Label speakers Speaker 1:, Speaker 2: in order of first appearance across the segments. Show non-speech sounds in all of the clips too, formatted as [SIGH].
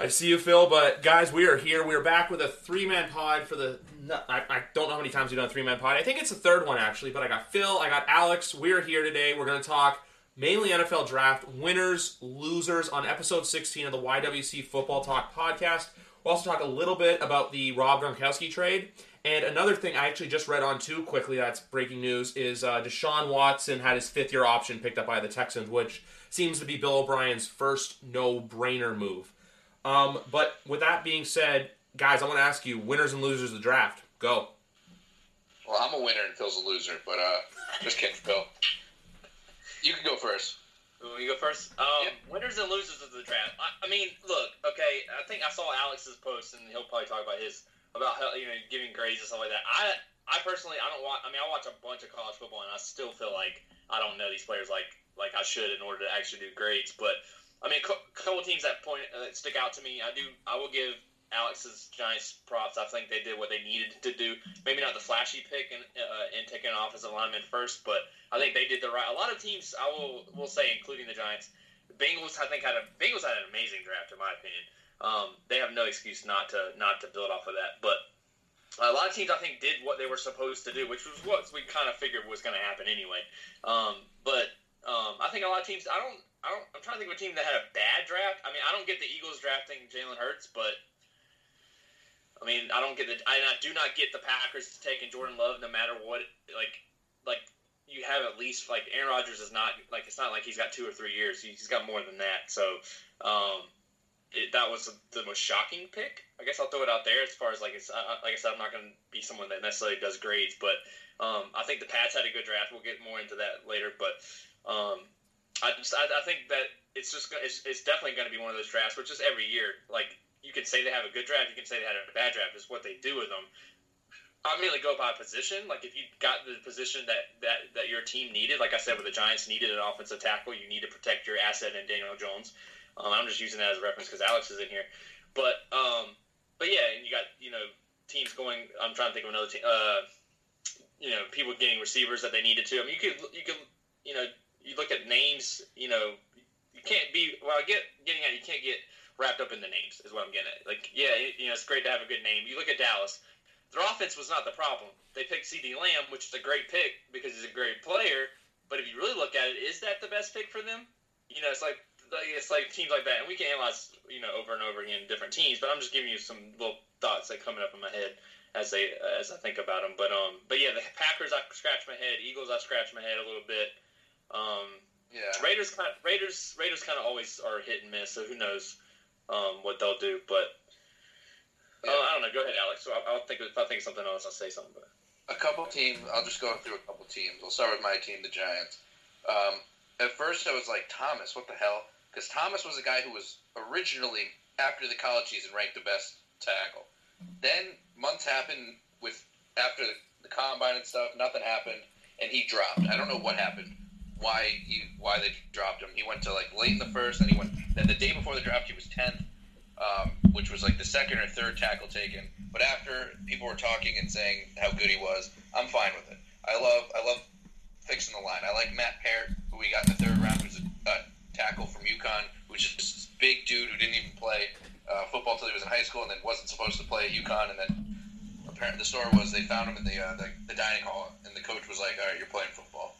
Speaker 1: I see you, Phil. But guys, we are here. We're back with a three-man pod for the. I, I don't know how many times we've done a three-man pod. I think it's the third one actually. But I got Phil. I got Alex. We're here today. We're going to talk mainly NFL draft winners, losers on episode 16 of the YWC Football Talk podcast. We'll also talk a little bit about the Rob Gronkowski trade. And another thing I actually just read on too quickly that's breaking news is uh, Deshaun Watson had his fifth year option picked up by the Texans, which seems to be Bill O'Brien's first no brainer move. Um, but with that being said, guys, I want to ask you winners and losers of the draft. Go.
Speaker 2: Well, I'm a winner and Phil's a loser, but uh, just kidding, Phil. You can go first.
Speaker 3: You go first? Um,
Speaker 2: Yep.
Speaker 3: Winners and losers of the draft. I, I mean, look, okay. I think I saw Alex's post, and he'll probably talk about his about how you know giving grades and stuff like that. I, I personally, I don't want. I mean, I watch a bunch of college football, and I still feel like I don't know these players like like I should in order to actually do grades. But I mean, a couple teams that point uh, that stick out to me. I do. I will give Alex's Giants props. I think they did what they needed to do. Maybe not the flashy pick and uh, and taking an offensive lineman first, but I think they did the right. A lot of teams, I will will say, including the Giants, the Bengals. I think had a Bengals had an amazing draft, in my opinion. Um, they have no excuse not to not to build off of that. But a lot of teams, I think, did what they were supposed to do, which was what we kind of figured was going to happen anyway. Um, but um, I think a lot of teams. I don't. I don't. I'm trying to think of a team that had a bad draft. I mean, I don't get the Eagles drafting Jalen Hurts, but I mean, I don't get the. I, do not get the Packers taking Jordan Love, no matter what. Like, like you have at least like Aaron Rodgers is not like it's not like he's got two or three years. He's got more than that. So, um, it, that was the most shocking pick. I guess I'll throw it out there as far as like it's uh, like I said, I'm not going to be someone that necessarily does grades, but um, I think the Pats had a good draft. We'll get more into that later, but um, I just I, I think that it's just it's, it's definitely going to be one of those drafts, which is every year. Like you can say they have a good draft, you can say they had a bad draft. Is what they do with them. I mainly go by position. Like if you got the position that, that, that your team needed, like I said, with the Giants needed an offensive tackle, you need to protect your asset in Daniel Jones. Um, I'm just using that as a reference because Alex is in here. But um, but yeah, and you got you know teams going. I'm trying to think of another team. Uh, you know, people getting receivers that they needed to. I mean, you could you could you know you look at names. You know, you can't be well. I get getting at you can't get wrapped up in the names is what I'm getting at. Like yeah, you know, it's great to have a good name. You look at Dallas. Their offense was not the problem. They picked CeeDee Lamb, which is a great pick because he's a great player. But if you really look at it, is that the best pick for them? You know, it's like it's like teams like that, and we can analyze you know over and over again different teams. But I'm just giving you some little thoughts that coming up in my head as they as I think about them. But um, but yeah, the Packers I scratch my head. Eagles I scratch my head a little bit. Um,
Speaker 2: Yeah.
Speaker 3: Raiders kind Raiders Raiders kind of always are hit and miss. So who knows um, what they'll do? But uh, I don't know. Go ahead, Alex. So I'll, I'll think if I think of something else, I'll say something. But
Speaker 2: A couple teams. I'll just go through a couple teams. I'll start with my team, the Giants. Um, at first, I was like Thomas. What the hell? Because Thomas was a guy who was originally after the college season ranked the best tackle. Then months happened with after the, the combine and stuff. Nothing happened, and he dropped. I don't know what happened. Why he why they dropped him? He went to like late in the first, and he went. Then the day before the draft, he was tenth, um, which was like the second or third tackle taken. But after people were talking and saying how good he was, I'm fine with it. I love I love fixing the line. I like Matt Parrott, who we got in the third round, who's a, a tackle from UConn, who's just this big dude who didn't even play uh, football until he was in high school, and then wasn't supposed to play at UConn, and then apparently the story was they found him in the, uh, the the dining hall, and the coach was like, "All right, you're playing football."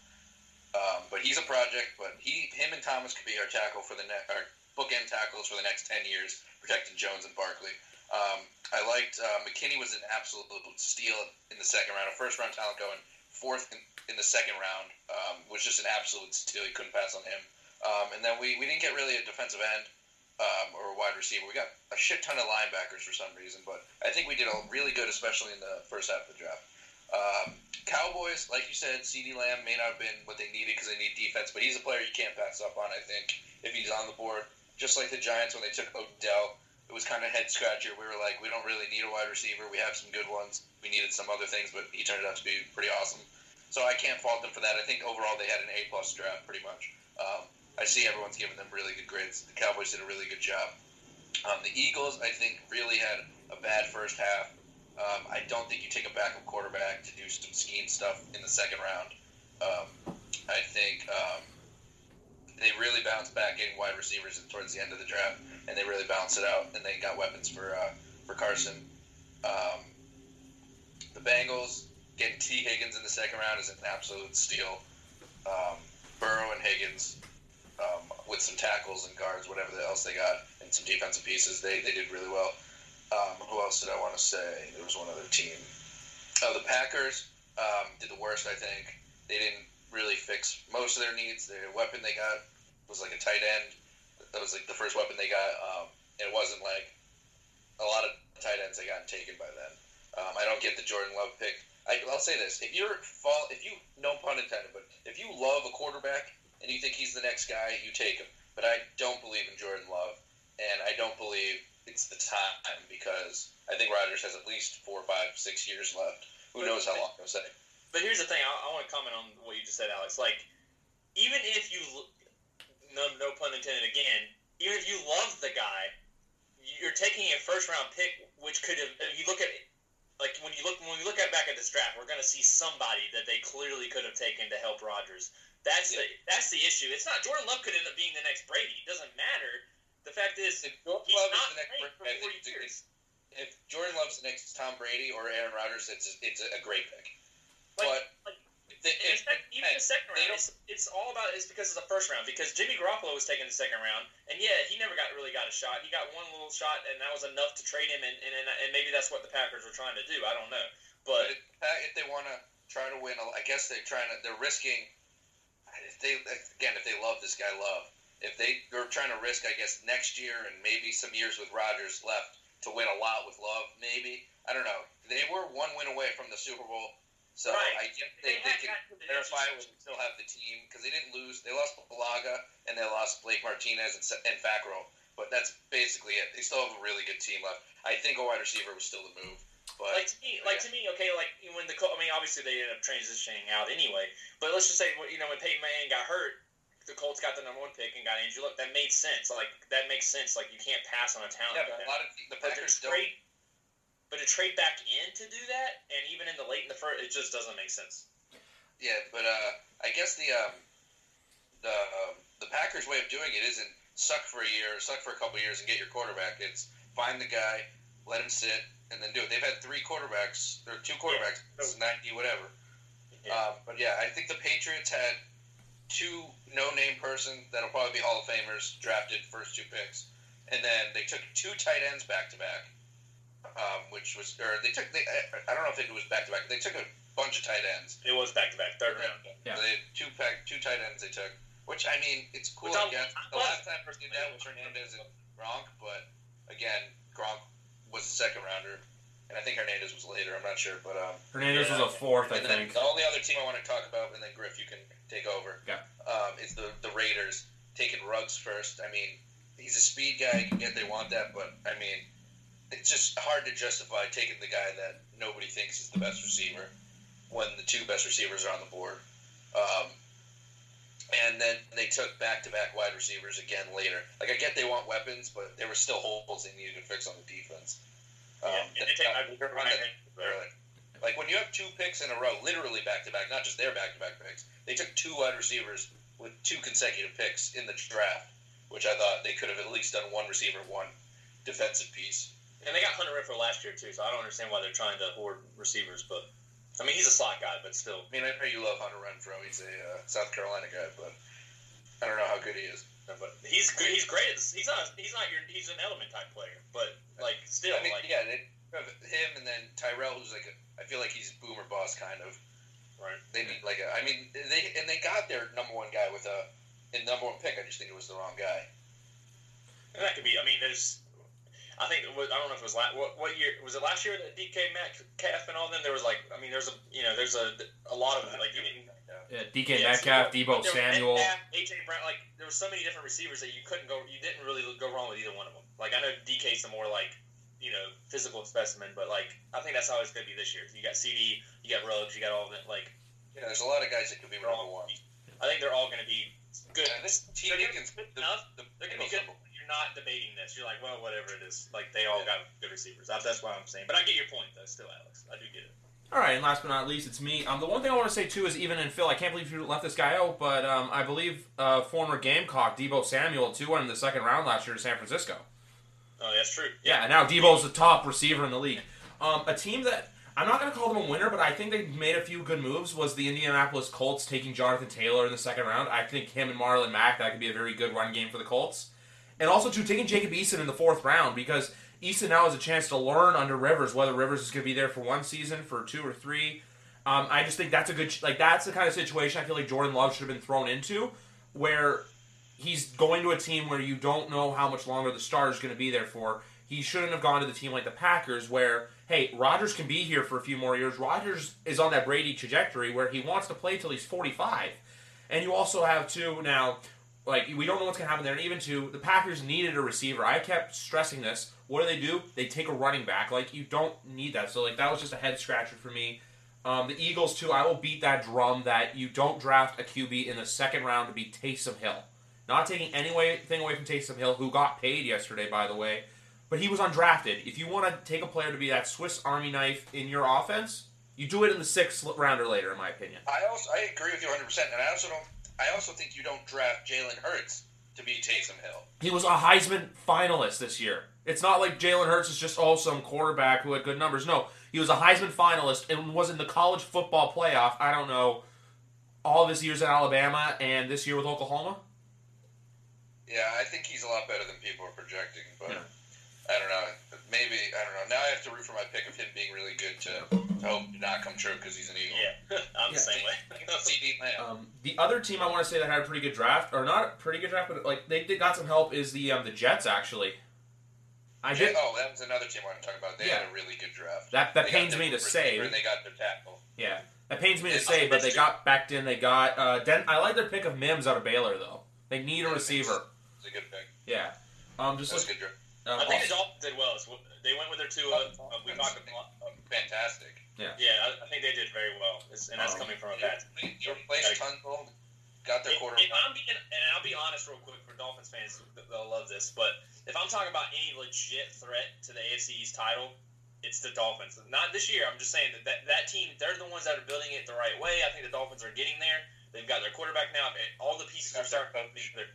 Speaker 2: Um, but he's a project. But he, him, and Thomas could be our tackle for the next, our bookend tackles for the next ten years, protecting Jones and Barkley. Um, I liked uh, McKinney was an absolute steal in the second round, a first round talent going fourth in, in the second round um, was just an absolute steal. You couldn't pass on him. Um, and then we, we didn't get really a defensive end um, or a wide receiver. We got a shit ton of linebackers for some reason, but I think we did a really good, especially in the first half of the draft. Um, Cowboys, like you said, CeeDee Lamb may not have been what they needed because they need defense, but he's a player you can't pass up on. I think if he's on the board, just like the Giants when they took Odell, it was kind of head scratcher. We were like, we don't really need a wide receiver. We have some good ones. We needed some other things, but he turned out to be pretty awesome. So I can't fault them for that. I think overall they had an A plus draft, pretty much. Um, I see everyone's giving them really good grades. The Cowboys did a really good job. Um, the Eagles, I think, really had a bad first half. Um, I don't think you take a backup quarterback to do some scheme stuff in the second round. Um, I think um, they really bounced back getting wide receivers towards the end of the draft, and they really balanced it out, and they got weapons for uh, for Carson. Um, the Bengals getting Tee Higgins in the second round is an absolute steal. Um, Burrow and Higgins um, with some tackles and guards, whatever else they got, and some defensive pieces, they, they did really well. Um, who else did I want to say? There was one other team. Oh, the Packers um, did the worst, I think. They didn't really fix most of their needs. The weapon they got was like a tight end. That was like the first weapon they got. Um, it wasn't like a lot of tight ends they got taken by then. Um, I don't get the Jordan Love pick. I, I'll say this: if you're fall, if you no pun intended, but if you love a quarterback and you think he's the next guy, you take him. But I don't believe in Jordan Love, and I don't believe it's the time because I think Rodgers has at least four, five, six years left. Who knows how long he'll say.
Speaker 3: But here's the thing: I, I want to comment on what you just said, Alex. Like, even if you, no, no pun intended, again, even if you love the guy, you're taking a first round pick, which could have. If you look at, like, when you look when we look at back at this draft, we're going to see somebody that they clearly could have taken to help Rodgers. That's
Speaker 2: Yeah.
Speaker 3: the that's the issue. It's not Jordan Love could end up being the next Brady. It doesn't matter. The fact is,
Speaker 2: If Jordan Love is the next
Speaker 3: four years.
Speaker 2: if Jordan Love's the next Tom Brady or Aaron Rodgers, it's it's a great pick.
Speaker 3: Like-
Speaker 2: but
Speaker 3: like-
Speaker 2: the, if,
Speaker 3: in fact, even the second round, it's, it's all about it's because of the first round. Because Jimmy Garoppolo was taken the second round, and yeah, he never got really got a shot. He got one little shot, and that was enough to trade him. And, and, and maybe that's what the Packers were trying to do. I don't know,
Speaker 2: but
Speaker 3: but
Speaker 2: if, if they want to try to win, I guess they're trying to. They're risking. If they again, if they love this guy, love. If they they're trying to risk, I guess next year and maybe some years with Rodgers left to win a lot with Love. Maybe I don't know. They were one win away from the Super Bowl, so
Speaker 3: Right.
Speaker 2: I guess they, they
Speaker 3: had
Speaker 2: can
Speaker 3: gotten to the
Speaker 2: verify it and still have the team because they didn't lose. They lost Bulaga and they lost Blake Martinez and, and Fackrell, but that's basically it. They still have a really good team left. I think a wide receiver was still the move, but
Speaker 3: like to me, like to me, okay, like when the I mean, obviously they ended up transitioning out anyway. But let's just say, you know, when Peyton Manning got hurt, the Colts got the number one pick and got Andrew Luck. That made sense. Like that makes sense. Like you can't pass on a talent.
Speaker 2: yeah,
Speaker 3: like
Speaker 2: but a lot of the
Speaker 3: But to
Speaker 2: Packers don't.
Speaker 3: trade, but to trade back in to do that, and even in the late in the first, it just doesn't make sense.
Speaker 2: Yeah, but uh, I guess the um, the um, the Packers' way of doing it isn't suck for a year, suck for a couple years, and get your quarterback. It's find the guy, let him sit, and then do it. They've had three quarterbacks, or two quarterbacks, since ninety whatever.
Speaker 3: Yeah.
Speaker 2: Um, but yeah, I think the Patriots had two no-name person that'll probably be Hall of Famers drafted first two picks, and then they took two tight ends back to back, um, which was or they took they, I, I don't know if it was back to back. They took a bunch of tight ends.
Speaker 3: It was back to back, third round.
Speaker 4: Yeah.
Speaker 2: They had two pack two tight ends they took, which I mean it's cool.
Speaker 3: Which I'm-
Speaker 2: Again,
Speaker 3: I'm
Speaker 2: the last time we did that was Hernandez and Gronk, but again Gronk was the second rounder, and I think Hernandez was later. I'm not sure, but um,
Speaker 4: Hernandez was a fourth, I think.
Speaker 2: the only other team I want to talk about, and then Griff, you can take over.
Speaker 4: Yeah.
Speaker 2: Um, is the the Raiders taking Ruggs first? I mean, he's a speed guy. You can get they want that, but I mean, it's just hard to justify taking the guy that nobody thinks is the best receiver when the two best receivers are on the board. Um, and then they took back-to-back wide receivers again later. Like I get they want weapons, but there were still holes they needed to fix on the defense. Um,
Speaker 3: Yeah, and they take my
Speaker 2: that-
Speaker 3: Ryan
Speaker 2: early. Like when you have two picks in a row, literally back to back, not just their back to back picks. They took two wide receivers with two consecutive picks in the draft, which I thought they could have at least done one receiver, one defensive piece.
Speaker 3: And they got Hunter Renfrow last year too, so I don't understand why they're trying to hoard receivers. But I mean, he's a slot guy, but still.
Speaker 2: I mean, I know you love Hunter Renfrow. He's a uh, South Carolina guy, but I don't know how good he is.
Speaker 3: But he's good. He's great. He's not. He's not your. He's an element type player. But like still,
Speaker 2: I mean,
Speaker 3: like
Speaker 2: yeah, they him and then Tyrell, who's like a, I feel like he's boomer boss kind of.
Speaker 3: right.
Speaker 2: They need like a, I mean, they and they got their number one guy with a, in number one pick. I just think it was the wrong guy.
Speaker 3: And that could be. I mean, there's. I think it was, I don't know if it was last. What, what year was it? Last year that DK Metcalf and all them. There was like. I mean, there's a. You know, there's a a lot of like. You didn't,
Speaker 2: Yeah.
Speaker 1: Yeah, DK
Speaker 3: Yeah,
Speaker 1: Metcalf,
Speaker 3: so Deebo
Speaker 1: Samuel.
Speaker 3: Metcalf, AJ Brown, like there were so many different receivers that you couldn't go, you didn't really go wrong with either one of them. Like I know DK's the more like, you know, physical specimen, but like I think that's how it's gonna be this year. You got CeeDee, you got Ruggs, you got all of it. Like
Speaker 2: Yeah, there's a lot of guys that could be
Speaker 3: they're
Speaker 2: number
Speaker 3: all,
Speaker 2: one.
Speaker 3: I think they're all gonna be good.
Speaker 2: Yeah, this team
Speaker 3: They're gonna
Speaker 2: against
Speaker 3: be good
Speaker 2: the,
Speaker 3: enough.
Speaker 2: the
Speaker 3: They're gonna be good.
Speaker 2: number-
Speaker 3: You're not debating this. You're like, well, whatever it is. Like they all got good receivers. That's, that's why I'm saying. But I get your point though. Still, Alex, I do get it.
Speaker 1: All right, and last but not least, it's me. Um, the one thing I want to say too is even in Phil, I can't believe you left this guy out, but um, I believe uh, former Gamecock Deebo Samuel too went in the second round last year to San Francisco.
Speaker 3: Oh, that's true.
Speaker 1: Yeah, now Deebo's the top receiver in the league. Um, a team that I'm not going to call them a winner, but I think they made a few good moves. Was the Indianapolis Colts taking Jonathan Taylor in the second round? I think him and Marlon Mack that could be a very good run game for the Colts, and also too taking Jacob Eason in the fourth round because Eason now has a chance to learn under Rivers whether Rivers is going to be there for one season, for two or three. Um, I just think that's a good like that's the kind of situation I feel like Jordan Love should have been thrown into, where he's going to a team where you don't know how much longer the star is going to be there for. He shouldn't have gone to the team like the Packers, where hey, Rodgers can be here for a few more years. Rodgers is on that Brady trajectory where he wants to play till he's forty-five, and you also have two now. Like we don't know what's going to happen there, and even two, the Packers needed a receiver. I kept stressing this. What do they do? They take a running back. Like you don't need that. So like that was just a head scratcher for me. Um, the Eagles too. I will beat that drum that you don't draft a QB in the second round to be Taysom Hill. Not taking anything away from Taysom Hill, who got paid yesterday, by the way, but he was undrafted. If you want to take a player to be that Swiss Army knife in your offense, you do it in the sixth round or later, in my opinion.
Speaker 2: I also I agree with you 100, percent and I also don't. I also think you don't draft Jalen Hurts to be Taysom Hill.
Speaker 1: He was a Heisman finalist this year. It's not like Jalen Hurts is just oh some quarterback who had good numbers. No, he was a Heisman finalist and was in the college football playoff. I don't know all of his years in Alabama and this year with Oklahoma.
Speaker 2: Yeah, I think he's a lot better than people are projecting, but
Speaker 1: Yeah.
Speaker 2: I don't know. Maybe I don't know. Now I have to root for my pick of him being really good to, to hope to not come true because he's an Eagle.
Speaker 3: Yeah, [LAUGHS] I'm the same way. [LAUGHS]
Speaker 2: CeeDee Lamb.
Speaker 1: Um, the other team I want to say that had a pretty good draft, or not a pretty good draft, but like they, they got some help is the um, the Jets actually. I did
Speaker 2: oh, that was another team I want to talk about. They
Speaker 1: Yeah.
Speaker 2: had a really good draft.
Speaker 1: that. That
Speaker 2: They
Speaker 1: pains me to say.
Speaker 2: And they got their tackle.
Speaker 1: Yeah, that pains me to say, but they got backed in. They got uh, Den- I like their pick of Mims out of Baylor though. They need a receiver.
Speaker 2: It's a good pick.
Speaker 1: Yeah. Um, just
Speaker 2: That's a
Speaker 1: look.
Speaker 2: good draft.
Speaker 1: Um,
Speaker 3: I think the
Speaker 1: also-
Speaker 3: Dolphins did well. So They went with their two. Uh, uh, we talked about. Uh,
Speaker 2: Fantastic.
Speaker 3: yeah, I, I think they did very well, It's- and that's
Speaker 1: Um,
Speaker 3: coming from a bad.
Speaker 2: They they replaced Tunsil, got their
Speaker 3: If,
Speaker 2: quarterback.
Speaker 3: if I'm being, and I'll be honest real quick for Dolphins fans, they'll love this. But if I'm talking about any legit threat to the AFC East title, it's the Dolphins. Not this year. I'm just saying that, that that team, they're the ones that are building it the right way. I think the Dolphins are getting there. They've got their quarterback now. All the pieces are starting to be there.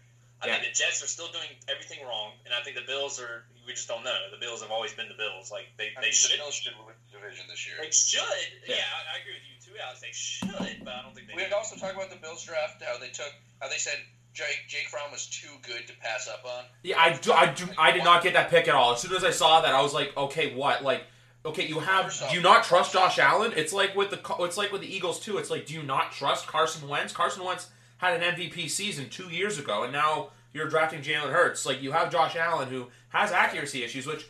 Speaker 3: I
Speaker 1: Yeah.
Speaker 3: think the Jets are still doing everything wrong, and I think the Bills are. We just don't know. The Bills have always been the Bills. Like they,
Speaker 2: I
Speaker 3: they
Speaker 2: mean,
Speaker 3: should.
Speaker 2: the Bills should win the division this year.
Speaker 3: They should.
Speaker 1: Yeah.
Speaker 3: Yeah, I, I agree with you too, Alex. They should, but I don't think they.
Speaker 2: We
Speaker 3: do.
Speaker 2: could also talk about the Bills draft. How they took, how they said Jake Jake Fromm was too good to pass up on.
Speaker 1: Yeah, I do, I do. I did not get that pick at all. As soon as I saw that, I was like, okay, what? Like, okay, you have. Do you not trust Josh Allen? It's like with the. Co- It's like with the Eagles too. It's like, do you not trust Carson Wentz? Carson Wentz had an MVP season two years ago, and now you're drafting Jalen Hurts. Like, you have Josh Allen who has accuracy issues, which.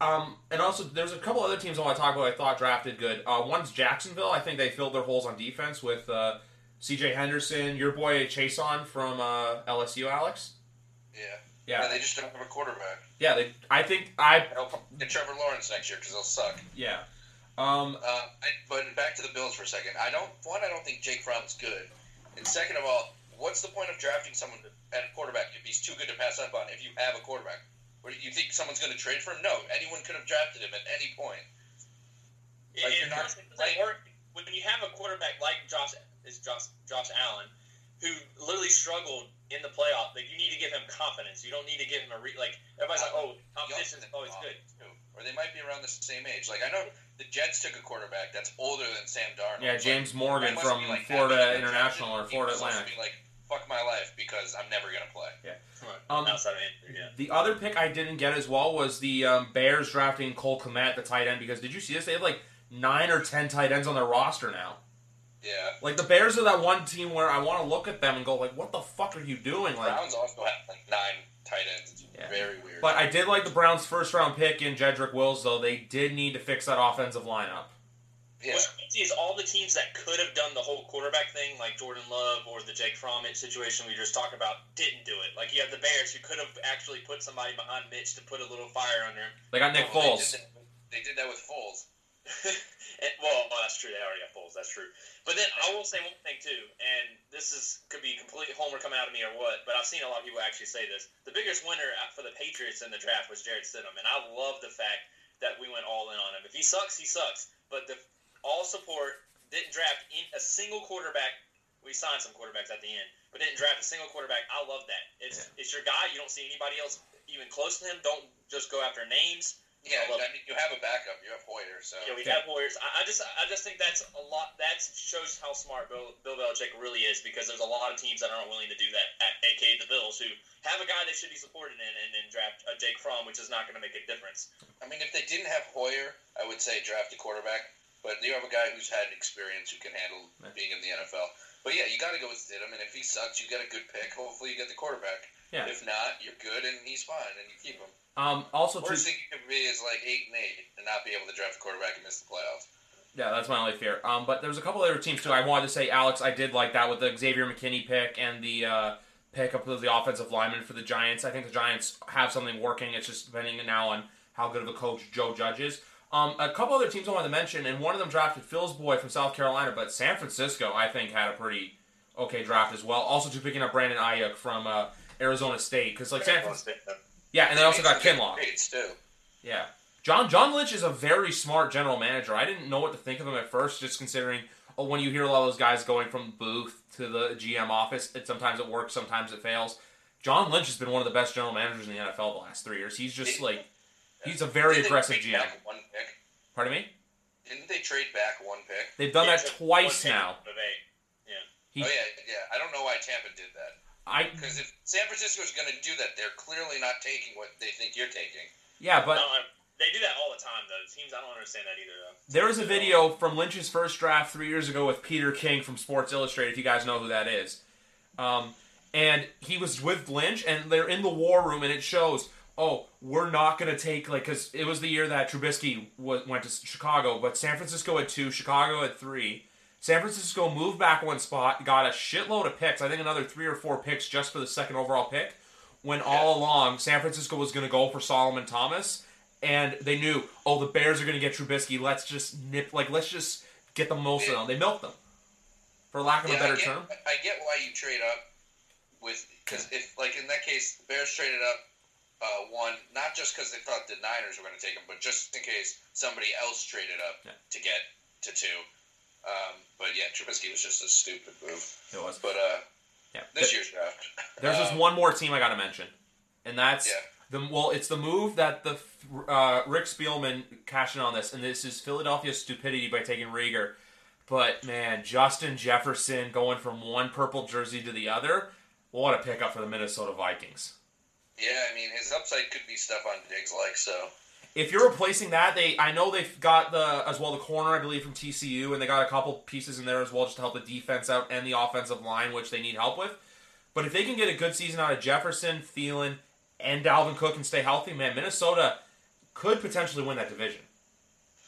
Speaker 1: Um, and also, there's a couple other teams I want to talk about. I thought drafted good. Uh, one's Jacksonville. I think they filled their holes on defense with uh, C.J. Henderson, your boy Chaisson from uh, LSU, Alex.
Speaker 2: Yeah.
Speaker 1: Yeah,
Speaker 2: And they just don't have a quarterback.
Speaker 1: yeah. They, I think I
Speaker 2: get Trevor Lawrence next year because they'll suck.
Speaker 1: Yeah. Um,
Speaker 2: Uh, I, but back to the Bills for a second. I don't. One, I don't think Jake Fromm's good. And second of all, what's the point of drafting someone at a quarterback if he's too good to pass up on? If you have a quarterback, do you think someone's going to trade for him? No, anyone could have drafted him at any point. Like,
Speaker 3: it,
Speaker 2: you're not-
Speaker 3: it doesn't work when you have a quarterback like Josh is Josh Josh Allen, who literally struggled in the playoff. Like you need to give him confidence. You don't need to give him a re- like everybody's like, oh, competition is always good.
Speaker 2: Too. Or they might be around the same age. Like I know the Jets took a quarterback that's older than Sam Darnold.
Speaker 1: yeah, James
Speaker 2: that
Speaker 1: Morgan from
Speaker 2: like
Speaker 1: Florida
Speaker 2: happy to be
Speaker 1: International or Florida
Speaker 2: must
Speaker 1: Atlantic.
Speaker 2: Be like, fuck my life because I'm never gonna play.
Speaker 1: Um,
Speaker 3: Outside of Andrew, yeah.
Speaker 1: The other pick I didn't get as well was the um, Bears drafting Cole Kmet, the tight end, because did you see this? They have like nine or ten tight ends on their roster now.
Speaker 2: Yeah.
Speaker 1: Like the Bears are that one team where I want to look at them and go like, "What the fuck are you doing?" Like,
Speaker 2: Browns also have like nine tight ends. It's
Speaker 1: Yeah.
Speaker 2: very weird.
Speaker 1: but I did like the Browns' first round pick in Jedrick Wills, though. They did need to fix that offensive lineup.
Speaker 2: Yeah.
Speaker 3: What's crazy is all the teams that could have done the whole quarterback thing, like Jordan Love or the Jake Fromm situation we just talked about, didn't do it. Like you have the Bears who could have actually put somebody behind Mitch to put a little fire under him.
Speaker 1: They got Nick
Speaker 2: Well,
Speaker 1: Foles.
Speaker 2: They did, that, they did that with Foles. [LAUGHS]
Speaker 3: and, [LAUGHS] well, oh, that's true. They already have Foles. That's true. But then I will say one thing too, and this is could be complete homer coming out of me or what, but I've seen a lot of people actually say this. The biggest winner for the Patriots in the draft was Jarrett Stidham, and I love the fact that we went all in on him. If he sucks, he sucks. But the all support didn't draft in a single quarterback. We signed some quarterbacks at the end, but didn't draft a single quarterback. I love that. It's it's your guy. You don't see anybody else even close to him. Don't just go after names.
Speaker 2: Yeah,
Speaker 3: I
Speaker 2: I mean, you have a backup. You have Hoyer, so
Speaker 3: Yeah, we
Speaker 1: Yeah.
Speaker 3: have Warriors. I, I just, I just think that's a lot. That shows how smart Bill, Bill Belichick really is because there's a lot of teams that aren't willing to do that. At, AKA the Bills, who have a guy they should be supported in, and then draft a Jake Fromm, which is not going to make a difference.
Speaker 2: I mean, if they didn't have Hoyer, I would say draft a quarterback. But you have a guy who's had experience who can handle
Speaker 1: Yeah.
Speaker 2: being in the NFL. But yeah, you got to go with Stidham, and if he sucks, you get a good pick. Hopefully, you get the quarterback.
Speaker 1: Yeah.
Speaker 2: If not, you're good, and he's fine, and you keep him.
Speaker 1: Um, also, too,
Speaker 2: Worst thing you could be is like eight and eight, and not be able to draft a quarterback and miss the playoffs.
Speaker 1: yeah, that's my only fear. Um, but there's a couple other teams too. I wanted to say, Alex, I did like that with the Xavier McKinney pick and the uh, pick up of the offensive lineman for the Giants. I think the Giants have something working. It's just depending now on how good of a coach Joe Judge is. Um, a couple other teams I wanted to mention, and one of them drafted Phil's boy from South Carolina, but San Francisco, I think, had a pretty okay draft as well. Also, to picking up Brandon Aiyuk from uh, Arizona State, because like San Francisco, yeah, and they also got Kinlaw.
Speaker 2: Too.
Speaker 1: Yeah. John John Lynch is a very smart general manager. I didn't know what to think of him at first, just considering oh, when you hear a lot of those guys going from booth to the GM office, it sometimes it works, sometimes it fails. John Lynch has been one of the best general managers in the NFL the last three years. He's just like he's a very aggressive GM.
Speaker 2: one pick?
Speaker 1: Pardon me?
Speaker 2: Didn't they trade back one pick?
Speaker 1: They've done
Speaker 3: Yeah,
Speaker 1: that twice now.
Speaker 3: of.
Speaker 1: He,
Speaker 2: oh yeah, yeah. I don't know why Tampa did that.
Speaker 1: I
Speaker 2: Because if San Francisco is going to do that, they're clearly not taking what they think you're taking.
Speaker 1: yeah, but
Speaker 3: no, they do that all the time, though. Teams, I don't understand that either, though.
Speaker 1: There is a video from Lynch's first draft three years ago with Peter King from Sports Illustrated, if you guys know who that is. Um, and he was with Lynch, and they're in the war room, and it shows, oh, we're not going to take, like, because it was the year that Trubisky wa went to Chicago, but San Francisco had two, Chicago had three. San Francisco moved back one spot, got a shitload of picks, I think another three or four picks just for the second overall pick, when all along San Francisco was going to go for Solomon Thomas and they knew, oh, the Bears are going to get Trubisky. Let's just nip, like, let's just get the most of them. They milked them, for lack of a better
Speaker 2: I get,
Speaker 1: term.
Speaker 2: I get why you trade up with because if like in that case, the Bears traded up uh, one not just because they thought the Niners were going to take him, but just in case somebody else traded up
Speaker 1: Yeah.
Speaker 2: to get to two. Um, but yeah, Trubisky was just a stupid move.
Speaker 1: It was.
Speaker 2: But uh,
Speaker 1: Yeah.
Speaker 2: this year's draft,
Speaker 1: There's just
Speaker 2: um,
Speaker 1: one more team I got to mention, and that's
Speaker 2: Yeah.
Speaker 1: the well. It's the move that the uh, Rick Spielman cashed in on this, and this is Philadelphia's stupidity by taking Reagor. But man, Justin Jefferson going from one purple jersey to the other, what a pickup for the Minnesota Vikings.
Speaker 2: Yeah, I mean his upside could be stuff on Diggs like so.
Speaker 1: If you're replacing that, they I know they've got the as well the corner I believe from TCU, and they got a couple pieces in there as well just to help the defense out and the offensive line, which they need help with. But if they can get a good season out of Jefferson, Thielen, and Dalvin Cook and stay healthy, man, Minnesota could potentially win that division.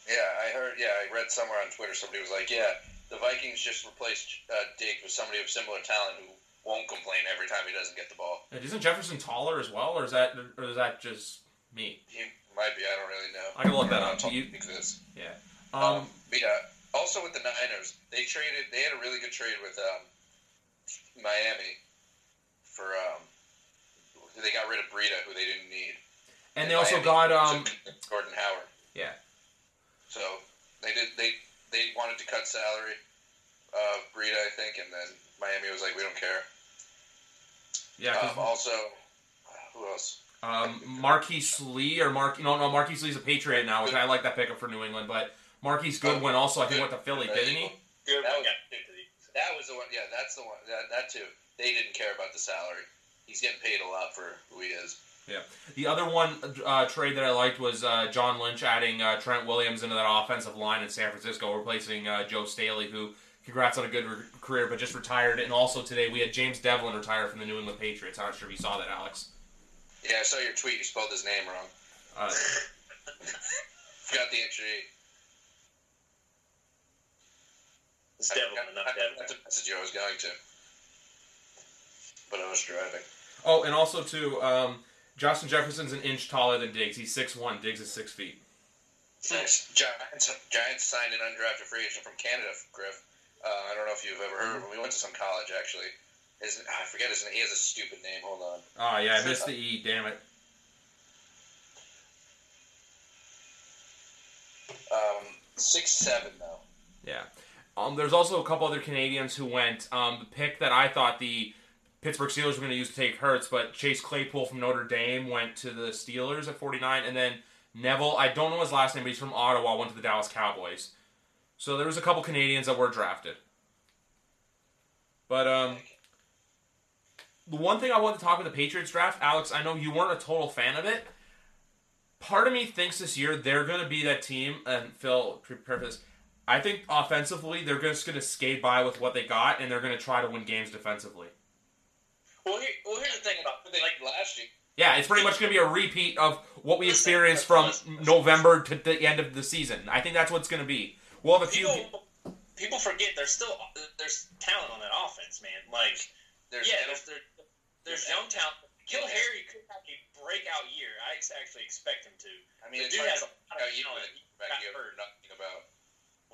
Speaker 2: Yeah, I heard. Yeah, I read somewhere on Twitter somebody was like, "Yeah, the Vikings just replaced uh, Diggs with somebody of similar talent who won't complain every time he doesn't get the ball."
Speaker 1: And isn't Jefferson taller as well, or is that or is that just me?
Speaker 2: He might be. I don't really know.
Speaker 1: I can look that up. You-
Speaker 2: exists.
Speaker 1: Yeah.
Speaker 2: Um,
Speaker 1: Um,
Speaker 2: but yeah. Also with the Niners, they traded. They had a really good trade with um, Miami for. Um, they got rid of Breida, who they didn't need.
Speaker 1: and they also
Speaker 2: Miami
Speaker 1: got um.
Speaker 2: Gordon Howard.
Speaker 1: Yeah.
Speaker 2: So they did. They they wanted to cut salary of Breida, I think, and then Miami was like, "We don't care."
Speaker 1: Yeah.
Speaker 2: Um, also, who else?
Speaker 1: Um, Marquise Lee or Mark? No, no. Marquise Lee's a Patriot now, which I like that pickup for New England. But Marquise Goodwin also, I think, went to Philly, didn't he?
Speaker 3: Good
Speaker 2: That was-
Speaker 3: got to the
Speaker 2: That was the one. Yeah, that's the one. That, that too. They didn't care about the salary. He's getting paid a lot for who he is. Yeah.
Speaker 1: The other one uh, trade that I liked was uh, John Lynch adding uh, Trent Williams into that offensive line in San Francisco, replacing uh, Joe Staley, who congrats on a good re- career, but just retired. And also today we had James Develin retire from the New England Patriots. I'm not sure if you saw that, Alex.
Speaker 2: Yeah, I saw your tweet. You spelled his name wrong.
Speaker 1: Uh, [LAUGHS]
Speaker 2: Forgot the extra E.
Speaker 3: It's Develin, not Devlin.
Speaker 2: That's a message I was going to, but I was driving.
Speaker 1: Oh, and also too, um, Justin Jefferson's an inch taller than Diggs. He's six one. Diggs is six feet.
Speaker 2: Giants, Giants signed an undrafted free agent from Canada, Griff. Uh, I don't know if you've ever heard of him. We went to some college actually. His, I forget his name. He has a stupid name. Hold on.
Speaker 1: Oh yeah, I missed the E. Damn it.
Speaker 2: Um, six seven though.
Speaker 1: Yeah. Um, there's also a couple other Canadians who went. Um, the pick that I thought the Pittsburgh Steelers were going to use to take Hurts, but Chase Claypool from Notre Dame went to the Steelers at 49, and then Neville, I don't know his last name, but he's from Ottawa, went to the Dallas Cowboys. So there was a couple Canadians that were drafted. But um, the one thing I want to talk about the Patriots draft, Alex, I know you weren't a total fan of it. Part of me thinks this year they're going to be that team, and Phil, prepare for this. I think offensively they're just going to skate by with what they got, and they're going to try to win games defensively.
Speaker 3: Well, here, well, here's the thing about
Speaker 2: They
Speaker 3: like
Speaker 2: like last year.
Speaker 1: Yeah, it's pretty much going to be a repeat of what we experienced from
Speaker 3: listen, listen,
Speaker 1: November to the end of the season. I think that's what's going to be. We'll have a few.
Speaker 3: people. People forget there's still there's talent on that offense, man. Like
Speaker 2: There's
Speaker 3: yeah,
Speaker 2: no-
Speaker 3: there's there, there's young talent.
Speaker 2: N'Keal
Speaker 3: Harry could have a breakout year. I actually expect him to.
Speaker 2: I mean,
Speaker 3: the dude has a lot of talent.
Speaker 2: back
Speaker 3: got
Speaker 2: you
Speaker 3: hurt.
Speaker 2: nothing about.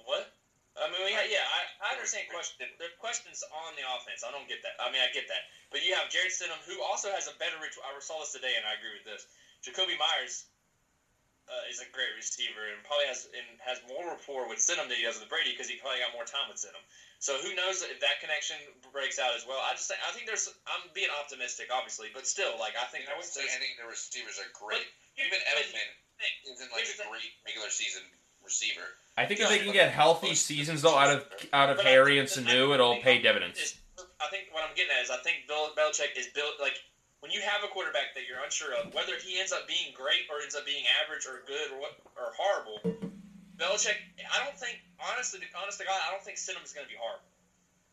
Speaker 3: What? I mean, yeah, yeah I, I understand question. There are questions on the offense. I don't get that. I mean, I get that. But you have Jarrett Stidham, who also has a better. Ret- I saw this today, and I agree with this. Jakobi Meyers uh, is a great receiver, and probably has and has more rapport with Stidham than he does with Brady because he probably got more time with Stidham. So who knows if that connection breaks out as well? I just think I think there's. I'm being optimistic, obviously, but still, like I think
Speaker 2: I wouldn't say
Speaker 3: there's-
Speaker 2: any of the receivers are great.
Speaker 3: But-
Speaker 2: Even
Speaker 3: but-
Speaker 2: Edelman isn't like a great regular season receiver.
Speaker 1: I think if they can get healthy seasons though out of out of
Speaker 3: But
Speaker 1: Harry and
Speaker 3: think-
Speaker 1: Sanu, it'll pay dividends.
Speaker 3: is- I think what I'm getting at is I think Bill Belichick is built like when you have a quarterback that you're unsure of whether he ends up being great or ends up being average or good or what or horrible. Belichick, I don't think honestly, honest to God, I don't think Stidham is going to be horrible